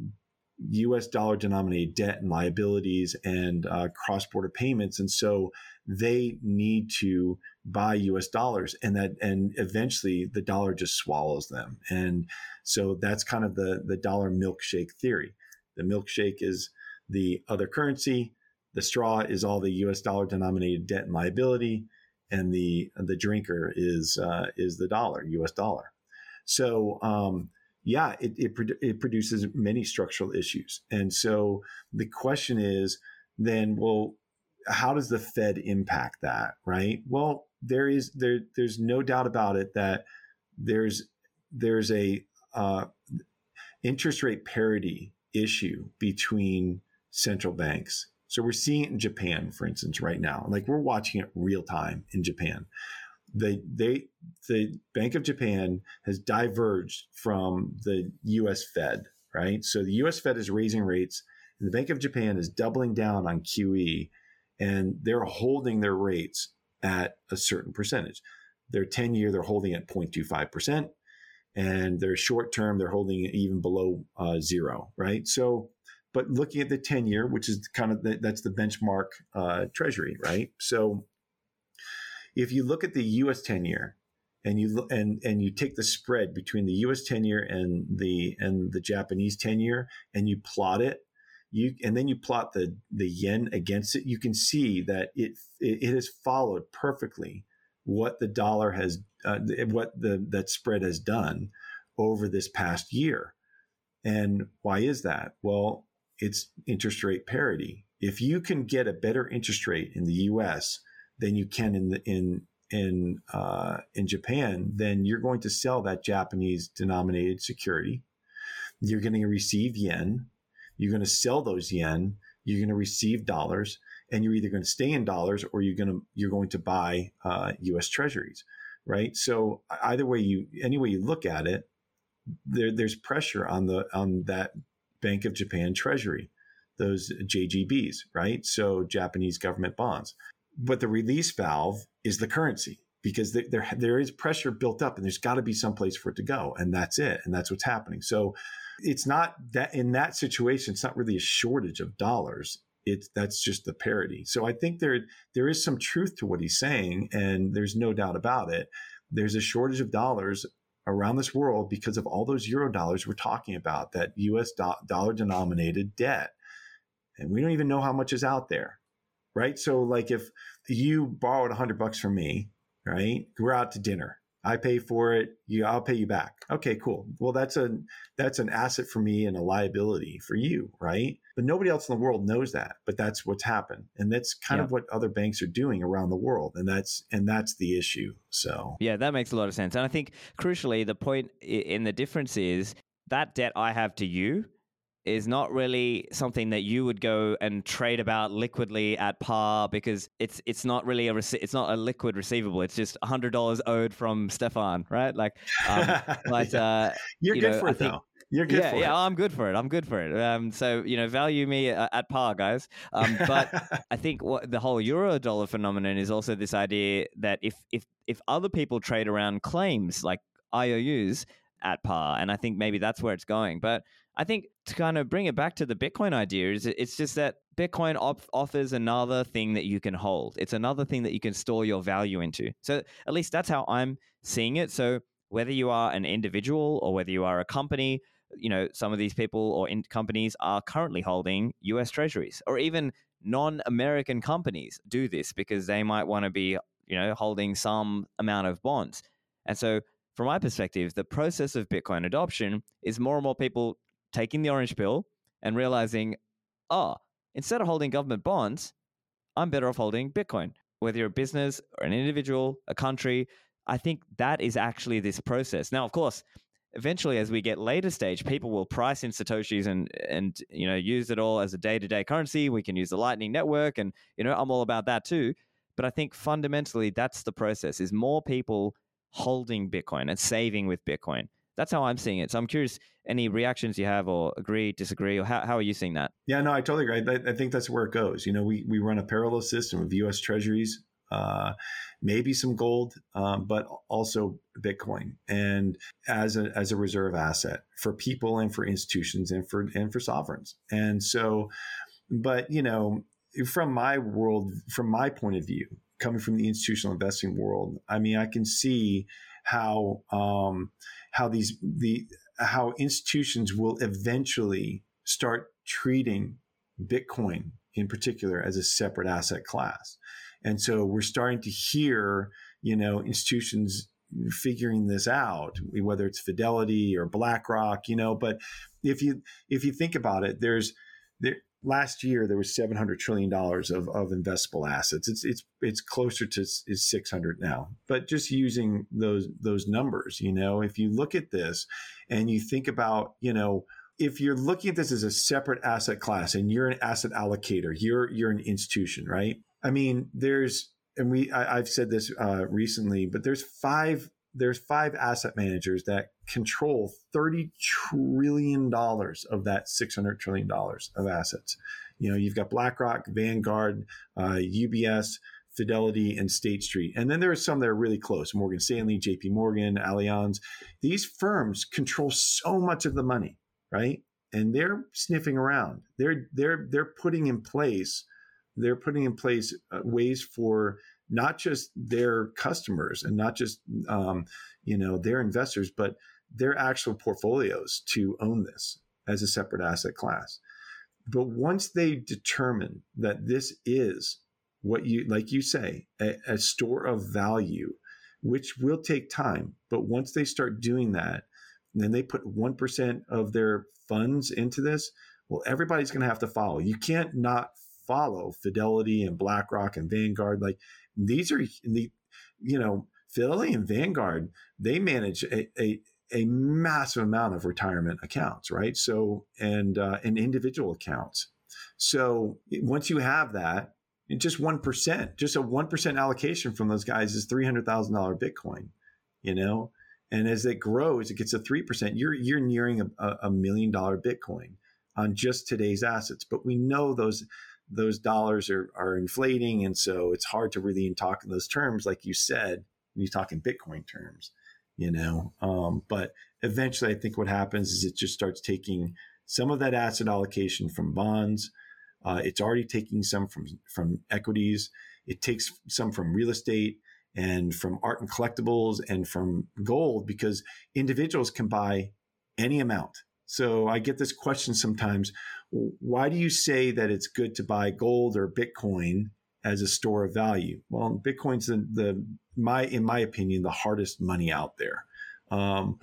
U.S. dollar denominated debt and liabilities and uh, cross border payments, and so they need to buy U.S. dollars, and that and eventually the dollar just swallows them, and so that's kind of the the dollar milkshake theory. The milkshake is the other currency. The straw is all the U.S. dollar denominated debt and liability, and the the drinker is uh, is the dollar, U.S. dollar. So um, yeah, it, it, it produces many structural issues. And so the question is then, well, how does the Fed impact that, right? Well, there is there there's no doubt about it that there's there's a uh, interest rate parity issue between central banks. So we're seeing it in Japan, for instance, right now. Like we're watching it real time in Japan the they the Bank of Japan has diverged from the U.S. Fed, right? So the U.S. Fed is raising rates, and the Bank of Japan is doubling down on QE, and they're holding their rates at a certain percentage. Their 10 year, they're holding at 0.25%, and their short term, they're holding it even below uh, zero, right? So, but looking at the 10 year, which is kind of the, that's the benchmark uh, treasury, right? So if you look at the U.S. 10 year and you and and you take the spread between the U.S. 10 year and the and the Japanese 10 year and you plot it, you and then you plot the the yen against it, you can see that it it, has followed perfectly what the dollar has uh, what the that spread has done over this past year. And why is that? Well, it's interest rate parity. If you can get a better interest rate in the U.S than you can in the, in in uh, in Japan, then you're going to sell that Japanese denominated security. You're going to receive yen. You're going to sell those yen. You're going to receive dollars, and you're either going to stay in dollars or you're going to you're going to buy uh, U.S. Treasuries, right? So either way you any way you look at it, there, there's pressure on the on that Bank of Japan Treasury, those JGBs, right? So Japanese government bonds. But the release valve is the currency because there, there is pressure built up and there's got to be some place for it to go. And that's it. And that's what's happening. So it's not that in that situation, it's not really a shortage of dollars. It's that's just the parity. So I think there there is some truth to what he's saying, and there's no doubt about it. There's a shortage of dollars around this world because of all those euro dollars we're talking about, that US do- dollar denominated debt. And we don't even know how much is out there right? So like if you borrowed a hundred bucks from me, right? We're out to dinner. I pay for it. You, I'll pay you back. Okay, cool. Well, that's a that's an asset for me and a liability for you, right? But nobody else in the world knows that. But that's what's happened, and that's kind yeah. of what other banks are doing around the world, and that's and that's the issue. So yeah, that makes a lot of sense. And I think crucially, the point in the difference is that debt I have to you is not really something that you would go and trade about liquidly at par because it's it's not really a rece- it's not a liquid receivable. It's just hundred dollars owed from Stefan, right? Like, um, but uh, you're you good know, for I it think, though. You're good yeah, for yeah, it. I'm good for it. I'm good for it. Um, so you know, value me at, at par, guys. Um, but I think what the whole euro dollar phenomenon is also this idea that if if if other people trade around claims like IOUs at par, and I think maybe that's where it's going. But I think to kind of bring it back to the Bitcoin idea is it's just that Bitcoin op- offers another thing that you can hold. It's another thing that you can store your value into. So at least that's how I'm seeing it. So whether you are an individual or whether you are a company, you know, some of these people or in- companies are currently holding US treasuries or even non-American companies do this because they might want to be, you know, holding some amount of bonds. And so from my perspective, the process of Bitcoin adoption is more and more people taking the orange pill and realizing, oh, instead of holding government bonds, I'm better off holding Bitcoin. whether you're a business or an individual, a country, I think that is actually this process. Now, of course, eventually as we get later stage people will price in satoshis and and you know use it all as a day-to-day currency we can use the lightning network and you know i'm all about that too but i think fundamentally that's the process is more people holding bitcoin and saving with bitcoin that's how i'm seeing it so i'm curious any reactions you have or agree disagree or how, how are you seeing that yeah no i totally agree I, I think that's where it goes you know we, we run a parallel system of us treasuries uh, maybe some gold, um, but also Bitcoin, and as a as a reserve asset for people and for institutions and for and for sovereigns. And so, but you know, from my world, from my point of view, coming from the institutional investing world, I mean, I can see how um, how these the how institutions will eventually start treating Bitcoin in particular as a separate asset class. And so we're starting to hear, you know, institutions figuring this out, whether it's Fidelity or BlackRock, you know, but if you if you think about it, there's there last year there was 700 trillion dollars of, of investable assets. It's it's it's closer to is 600 now. But just using those those numbers, you know, if you look at this and you think about, you know, if you're looking at this as a separate asset class and you're an asset allocator, you're you're an institution, right? I mean, there's and we I, have said this uh, recently, but there's five there's five asset managers that control thirty trillion dollars of that six hundred trillion dollars of assets. You know, you've got BlackRock, Vanguard, uh, UBS. Fidelity and State Street. And then there are some that are really close Morgan Stanley, JP Morgan, Allianz. These firms control so much of the money right? And they're sniffing around. They're they're they're putting in place they're putting in place uh, ways for not just their customers and not just um, you know their investors, but their actual portfolios to own this as a separate asset class. But once they determine that this is what you like you say a, a store of value, which will take time, but once they start doing that, and then they put 1% of their funds into this, well, everybody's going to have to follow. You can't not follow Fidelity and BlackRock and Vanguard. Like these are the, you know, Fidelity and Vanguard, they manage a, a, a massive amount of retirement accounts, right? So, and, uh, and individual accounts. So once you have that, just 1%, just a 1% allocation from those guys is $300,000 Bitcoin, you know? And as it grows, it gets to 3%. You're, you're nearing a, a million dollar Bitcoin on just today's assets. But we know those, those dollars are, are inflating. And so it's hard to really talk in those terms, like you said, when you talk in Bitcoin terms, you know. Um, but eventually, I think what happens is it just starts taking some of that asset allocation from bonds. Uh, it's already taking some from, from equities. It takes some from real estate and from art and collectibles and from gold because individuals can buy any amount. So I get this question sometimes why do you say that it's good to buy gold or Bitcoin as a store of value? Well, Bitcoin's the, the my in my opinion the hardest money out there. Um,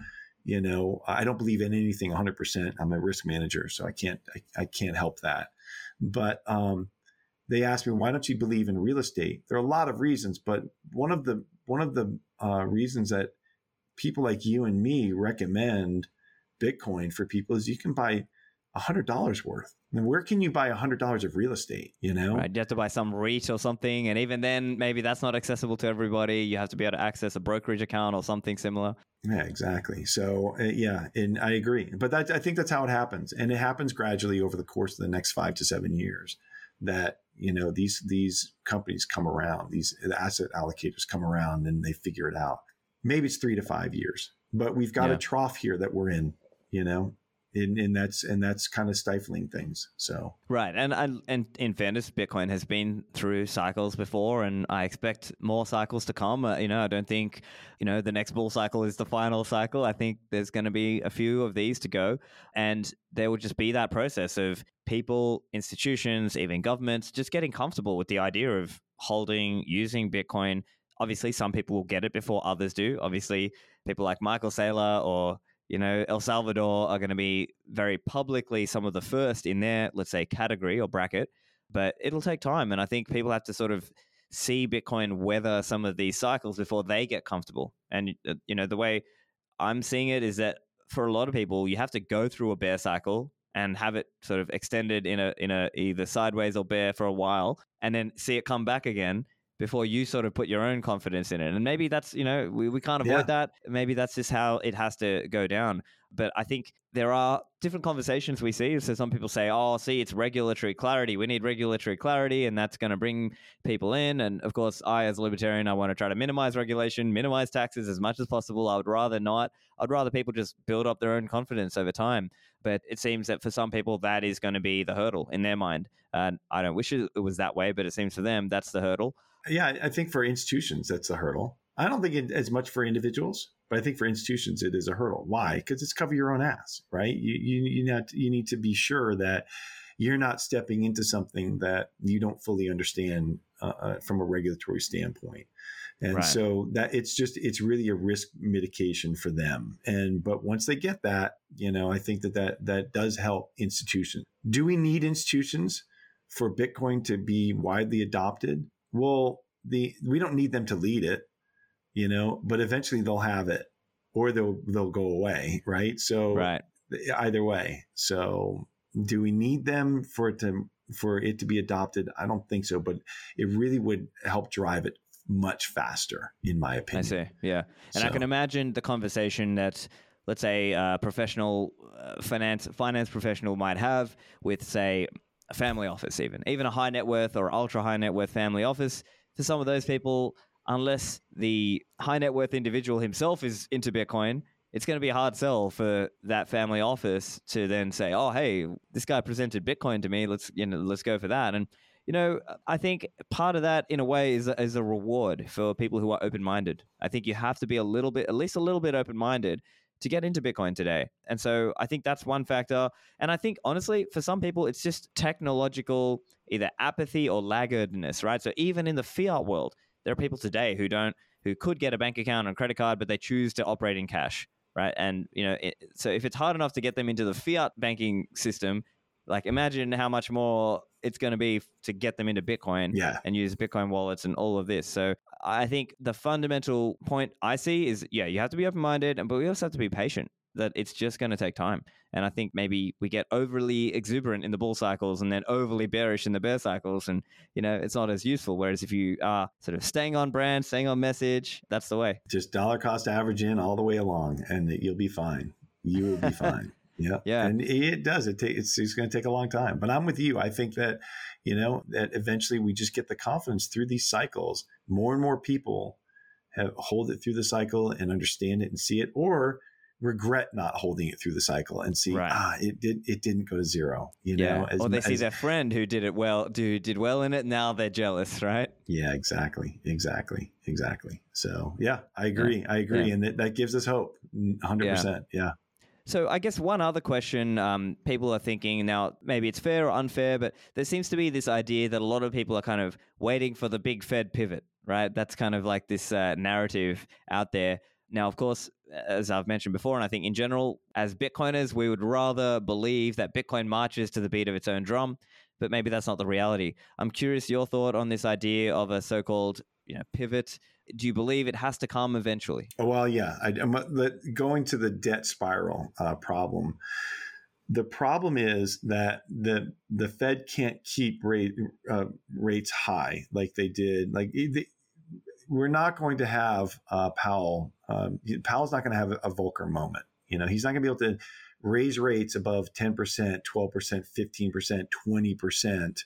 you know, I don't believe in anything 100%. I'm a risk manager, so I can't I, I can't help that. But um, they asked me, why don't you believe in real estate? There are a lot of reasons, but one of the one of the uh, reasons that people like you and me recommend Bitcoin for people is you can buy hundred dollars worth. I mean, where can you buy hundred dollars of real estate? You know, right? You have to buy some REIT or something, and even then, maybe that's not accessible to everybody. You have to be able to access a brokerage account or something similar. Yeah, exactly. So uh, yeah, and I agree. But that, I think that's how it happens, and it happens gradually over the course of the next five to seven years. That you know these these companies come around these asset allocators come around and they figure it out maybe it's three to five years but we've got yeah. a trough here that we're in you know and, and that's and that's kind of stifling things so. Right and and in fairness bitcoin has been through cycles before and i expect more cycles to come. Uh, you know i don't think you know the next bull cycle is the final cycle. I think there's going to be a few of these to go and there will just be that process of people institutions even governments just getting comfortable with the idea of holding using bitcoin. Obviously some people will get it before others do. Obviously people like michael saylor or you know, El Salvador are going to be very publicly some of the first in their, let's say, category or bracket, but it'll take time. And I think people have to sort of see Bitcoin weather some of these cycles before they get comfortable. And uh, you know, the way I'm seeing it is that for a lot of people, you have to go through a bear cycle and have it sort of extended in a in a either sideways or bear for a while, and then see it come back again before you sort of put your own confidence in it. And maybe that's, you know, we, we can't avoid yeah. that. Maybe that's just how it has to go down. But I think there are different conversations we see. So some people say, oh, see, it's regulatory clarity. We need regulatory clarity, and that's going to bring people in. And of course, I, as a libertarian, I want to try to minimize regulation, minimize taxes as much as possible. I would rather not. I'd rather people just build up their own confidence over time. But it seems that for some people, that is going to be the hurdle in their mind. And I don't wish it was that way, but it seems for them, that's the hurdle. Yeah, I think for institutions, that's a hurdle. I don't think it, as much for individuals, but I think for institutions, it is a hurdle. Why? Because it's cover your own ass, right? You you you, not, you need to be sure that you're not stepping into something that you don't fully understand uh, uh, from a regulatory standpoint. And right. so that it's just it's really a risk mitigation for them. And but once they get that, you know, I think that that that does help institutions. Do we need institutions for Bitcoin to be widely adopted? Well, the we don't need them to lead it, you know, but eventually they'll have it or they'll they'll go away, right? So right. either way. So do we need them for it to for it to be adopted? I don't think so, but it really would help drive it much faster, in my opinion. I see. Yeah, and so. I can imagine the conversation that let's say a professional uh, finance finance professional might have with say a family office, even even a high net worth or ultra high net worth family office. For some of those people, unless the high net worth individual himself is into Bitcoin, it's going to be a hard sell for that family office to then say, "Oh, hey, this guy presented Bitcoin to me. Let's you know, let's go for that." And you know, I think part of that, in a way, is is a reward for people who are open minded. I think you have to be a little bit, at least a little bit, open minded to get into Bitcoin today. And so I think that's one factor. And I think honestly, for some people, it's just technological either apathy or laggardness, right? So even in the fiat world, there are people today who don't, who could get a bank account and credit card, but they choose to operate in cash, right? And you know, it, so if it's hard enough to get them into the fiat banking system, like imagine how much more it's going to be to get them into Bitcoin yeah. and use Bitcoin wallets and all of this. So I think the fundamental point I see is yeah, you have to be open minded, but we also have to be patient. That it's just going to take time. And I think maybe we get overly exuberant in the bull cycles and then overly bearish in the bear cycles. And, you know, it's not as useful. Whereas if you are sort of staying on brand, staying on message, that's the way. Just dollar cost average in all the way along and you'll be fine. You will be fine. Yeah. Yeah. And it does. It take, it's, it's going to take a long time. But I'm with you. I think that, you know, that eventually we just get the confidence through these cycles. More and more people have hold it through the cycle and understand it and see it, or regret not holding it through the cycle and see right. ah it did it didn't go to zero you yeah. know as, or they as, see their friend who did it well do did well in it now they're jealous right yeah exactly exactly exactly so yeah i agree yeah. i agree yeah. and that, that gives us hope 100% yeah. So I guess one other question um, people are thinking now, maybe it's fair or unfair, but there seems to be this idea that a lot of people are kind of waiting for the big Fed pivot, right? That's kind of like this uh, narrative out there. Now, of course, as I've mentioned before, and I think in general, as Bitcoiners, we would rather believe that Bitcoin marches to the beat of its own drum, but maybe that's not the reality. I'm curious your thought on this idea of a so-called you know pivot do you believe it has to come eventually? Well, yeah. I, am going to the debt spiral uh, problem. The problem is that the the Fed can't keep rate, uh, rates high like they did. Like we're not going to have uh, Powell. Um, Powell's not going to have a Volcker moment. You know, he's not going to be able to raise rates above ten percent, twelve percent, fifteen percent, twenty percent.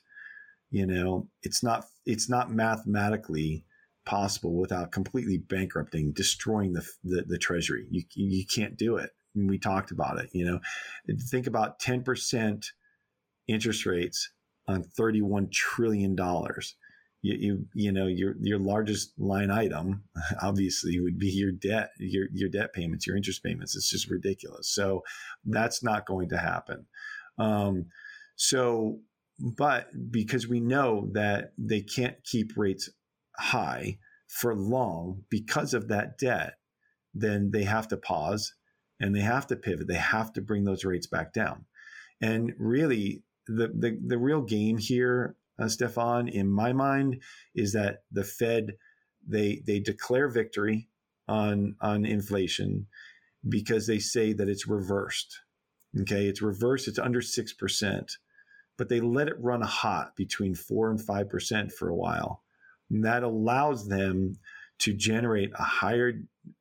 You know, it's not it's not mathematically possible without completely bankrupting, destroying the, the, the treasury. You, you can't do it. And we talked about it, you know, think about 10% interest rates on $31 trillion. You, you, you know, your, your largest line item obviously would be your debt, your, your debt payments, your interest payments. It's just ridiculous. So that's not going to happen. Um, so, but because we know that they can't keep rates high for long because of that debt, then they have to pause and they have to pivot. They have to bring those rates back down. And really, the the, the real game here, uh, Stefan, in my mind, is that the Fed they they declare victory on on inflation because they say that it's reversed. Okay, it's reversed. It's under six percent, but they let it run hot between four and five percent for a while. And that allows them to generate a higher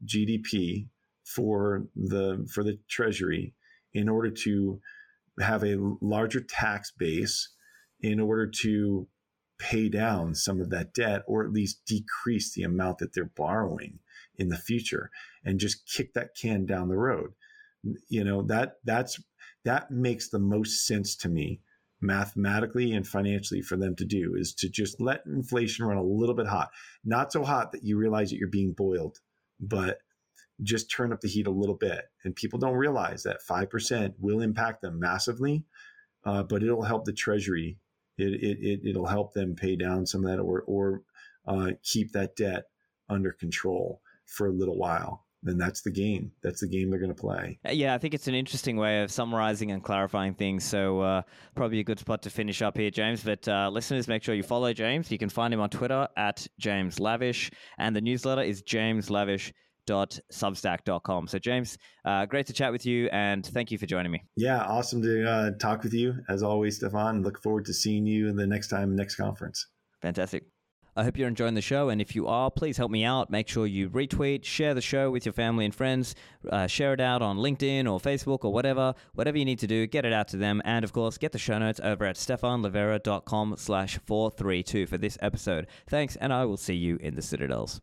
GDP for the for the Treasury in order to have a larger tax base in order to pay down some of that debt or at least decrease the amount that they're borrowing in the future and just kick that can down the road. You know that that's that makes the most sense to me mathematically and financially for them to do is to just let inflation run a little bit hot not so hot that you realize that you're being boiled but just turn up the heat a little bit. And people don't realize that 5% will impact them massively, uh, but it'll help the Treasury. It, it, it, it'll help them pay down some of that or, or uh, keep that debt under control for a little while. Then that's the game. That's the game they're going to play. Uh, yeah, I think it's an interesting way of summarizing and clarifying things. So, uh, probably a good spot to finish up here, James. But uh, listeners, make sure you follow James. You can find him on Twitter at James Lavish, and the newsletter is James Lavish So, James, uh, great to chat with you and thank you for joining me. Yeah, awesome to uh, talk with you as always, Stephan. Look forward to seeing you in the next time, next conference. Fantastic. I hope you're enjoying the show. And if you are, please help me out. Make sure you retweet, share the show with your family and friends, uh, share it out on LinkedIn or Facebook or whatever. Whatever you need to do, get it out to them. And of course, get the show notes over at stephanlivera.com slash 432 for this episode. Thanks, and I will see you in the Citadels.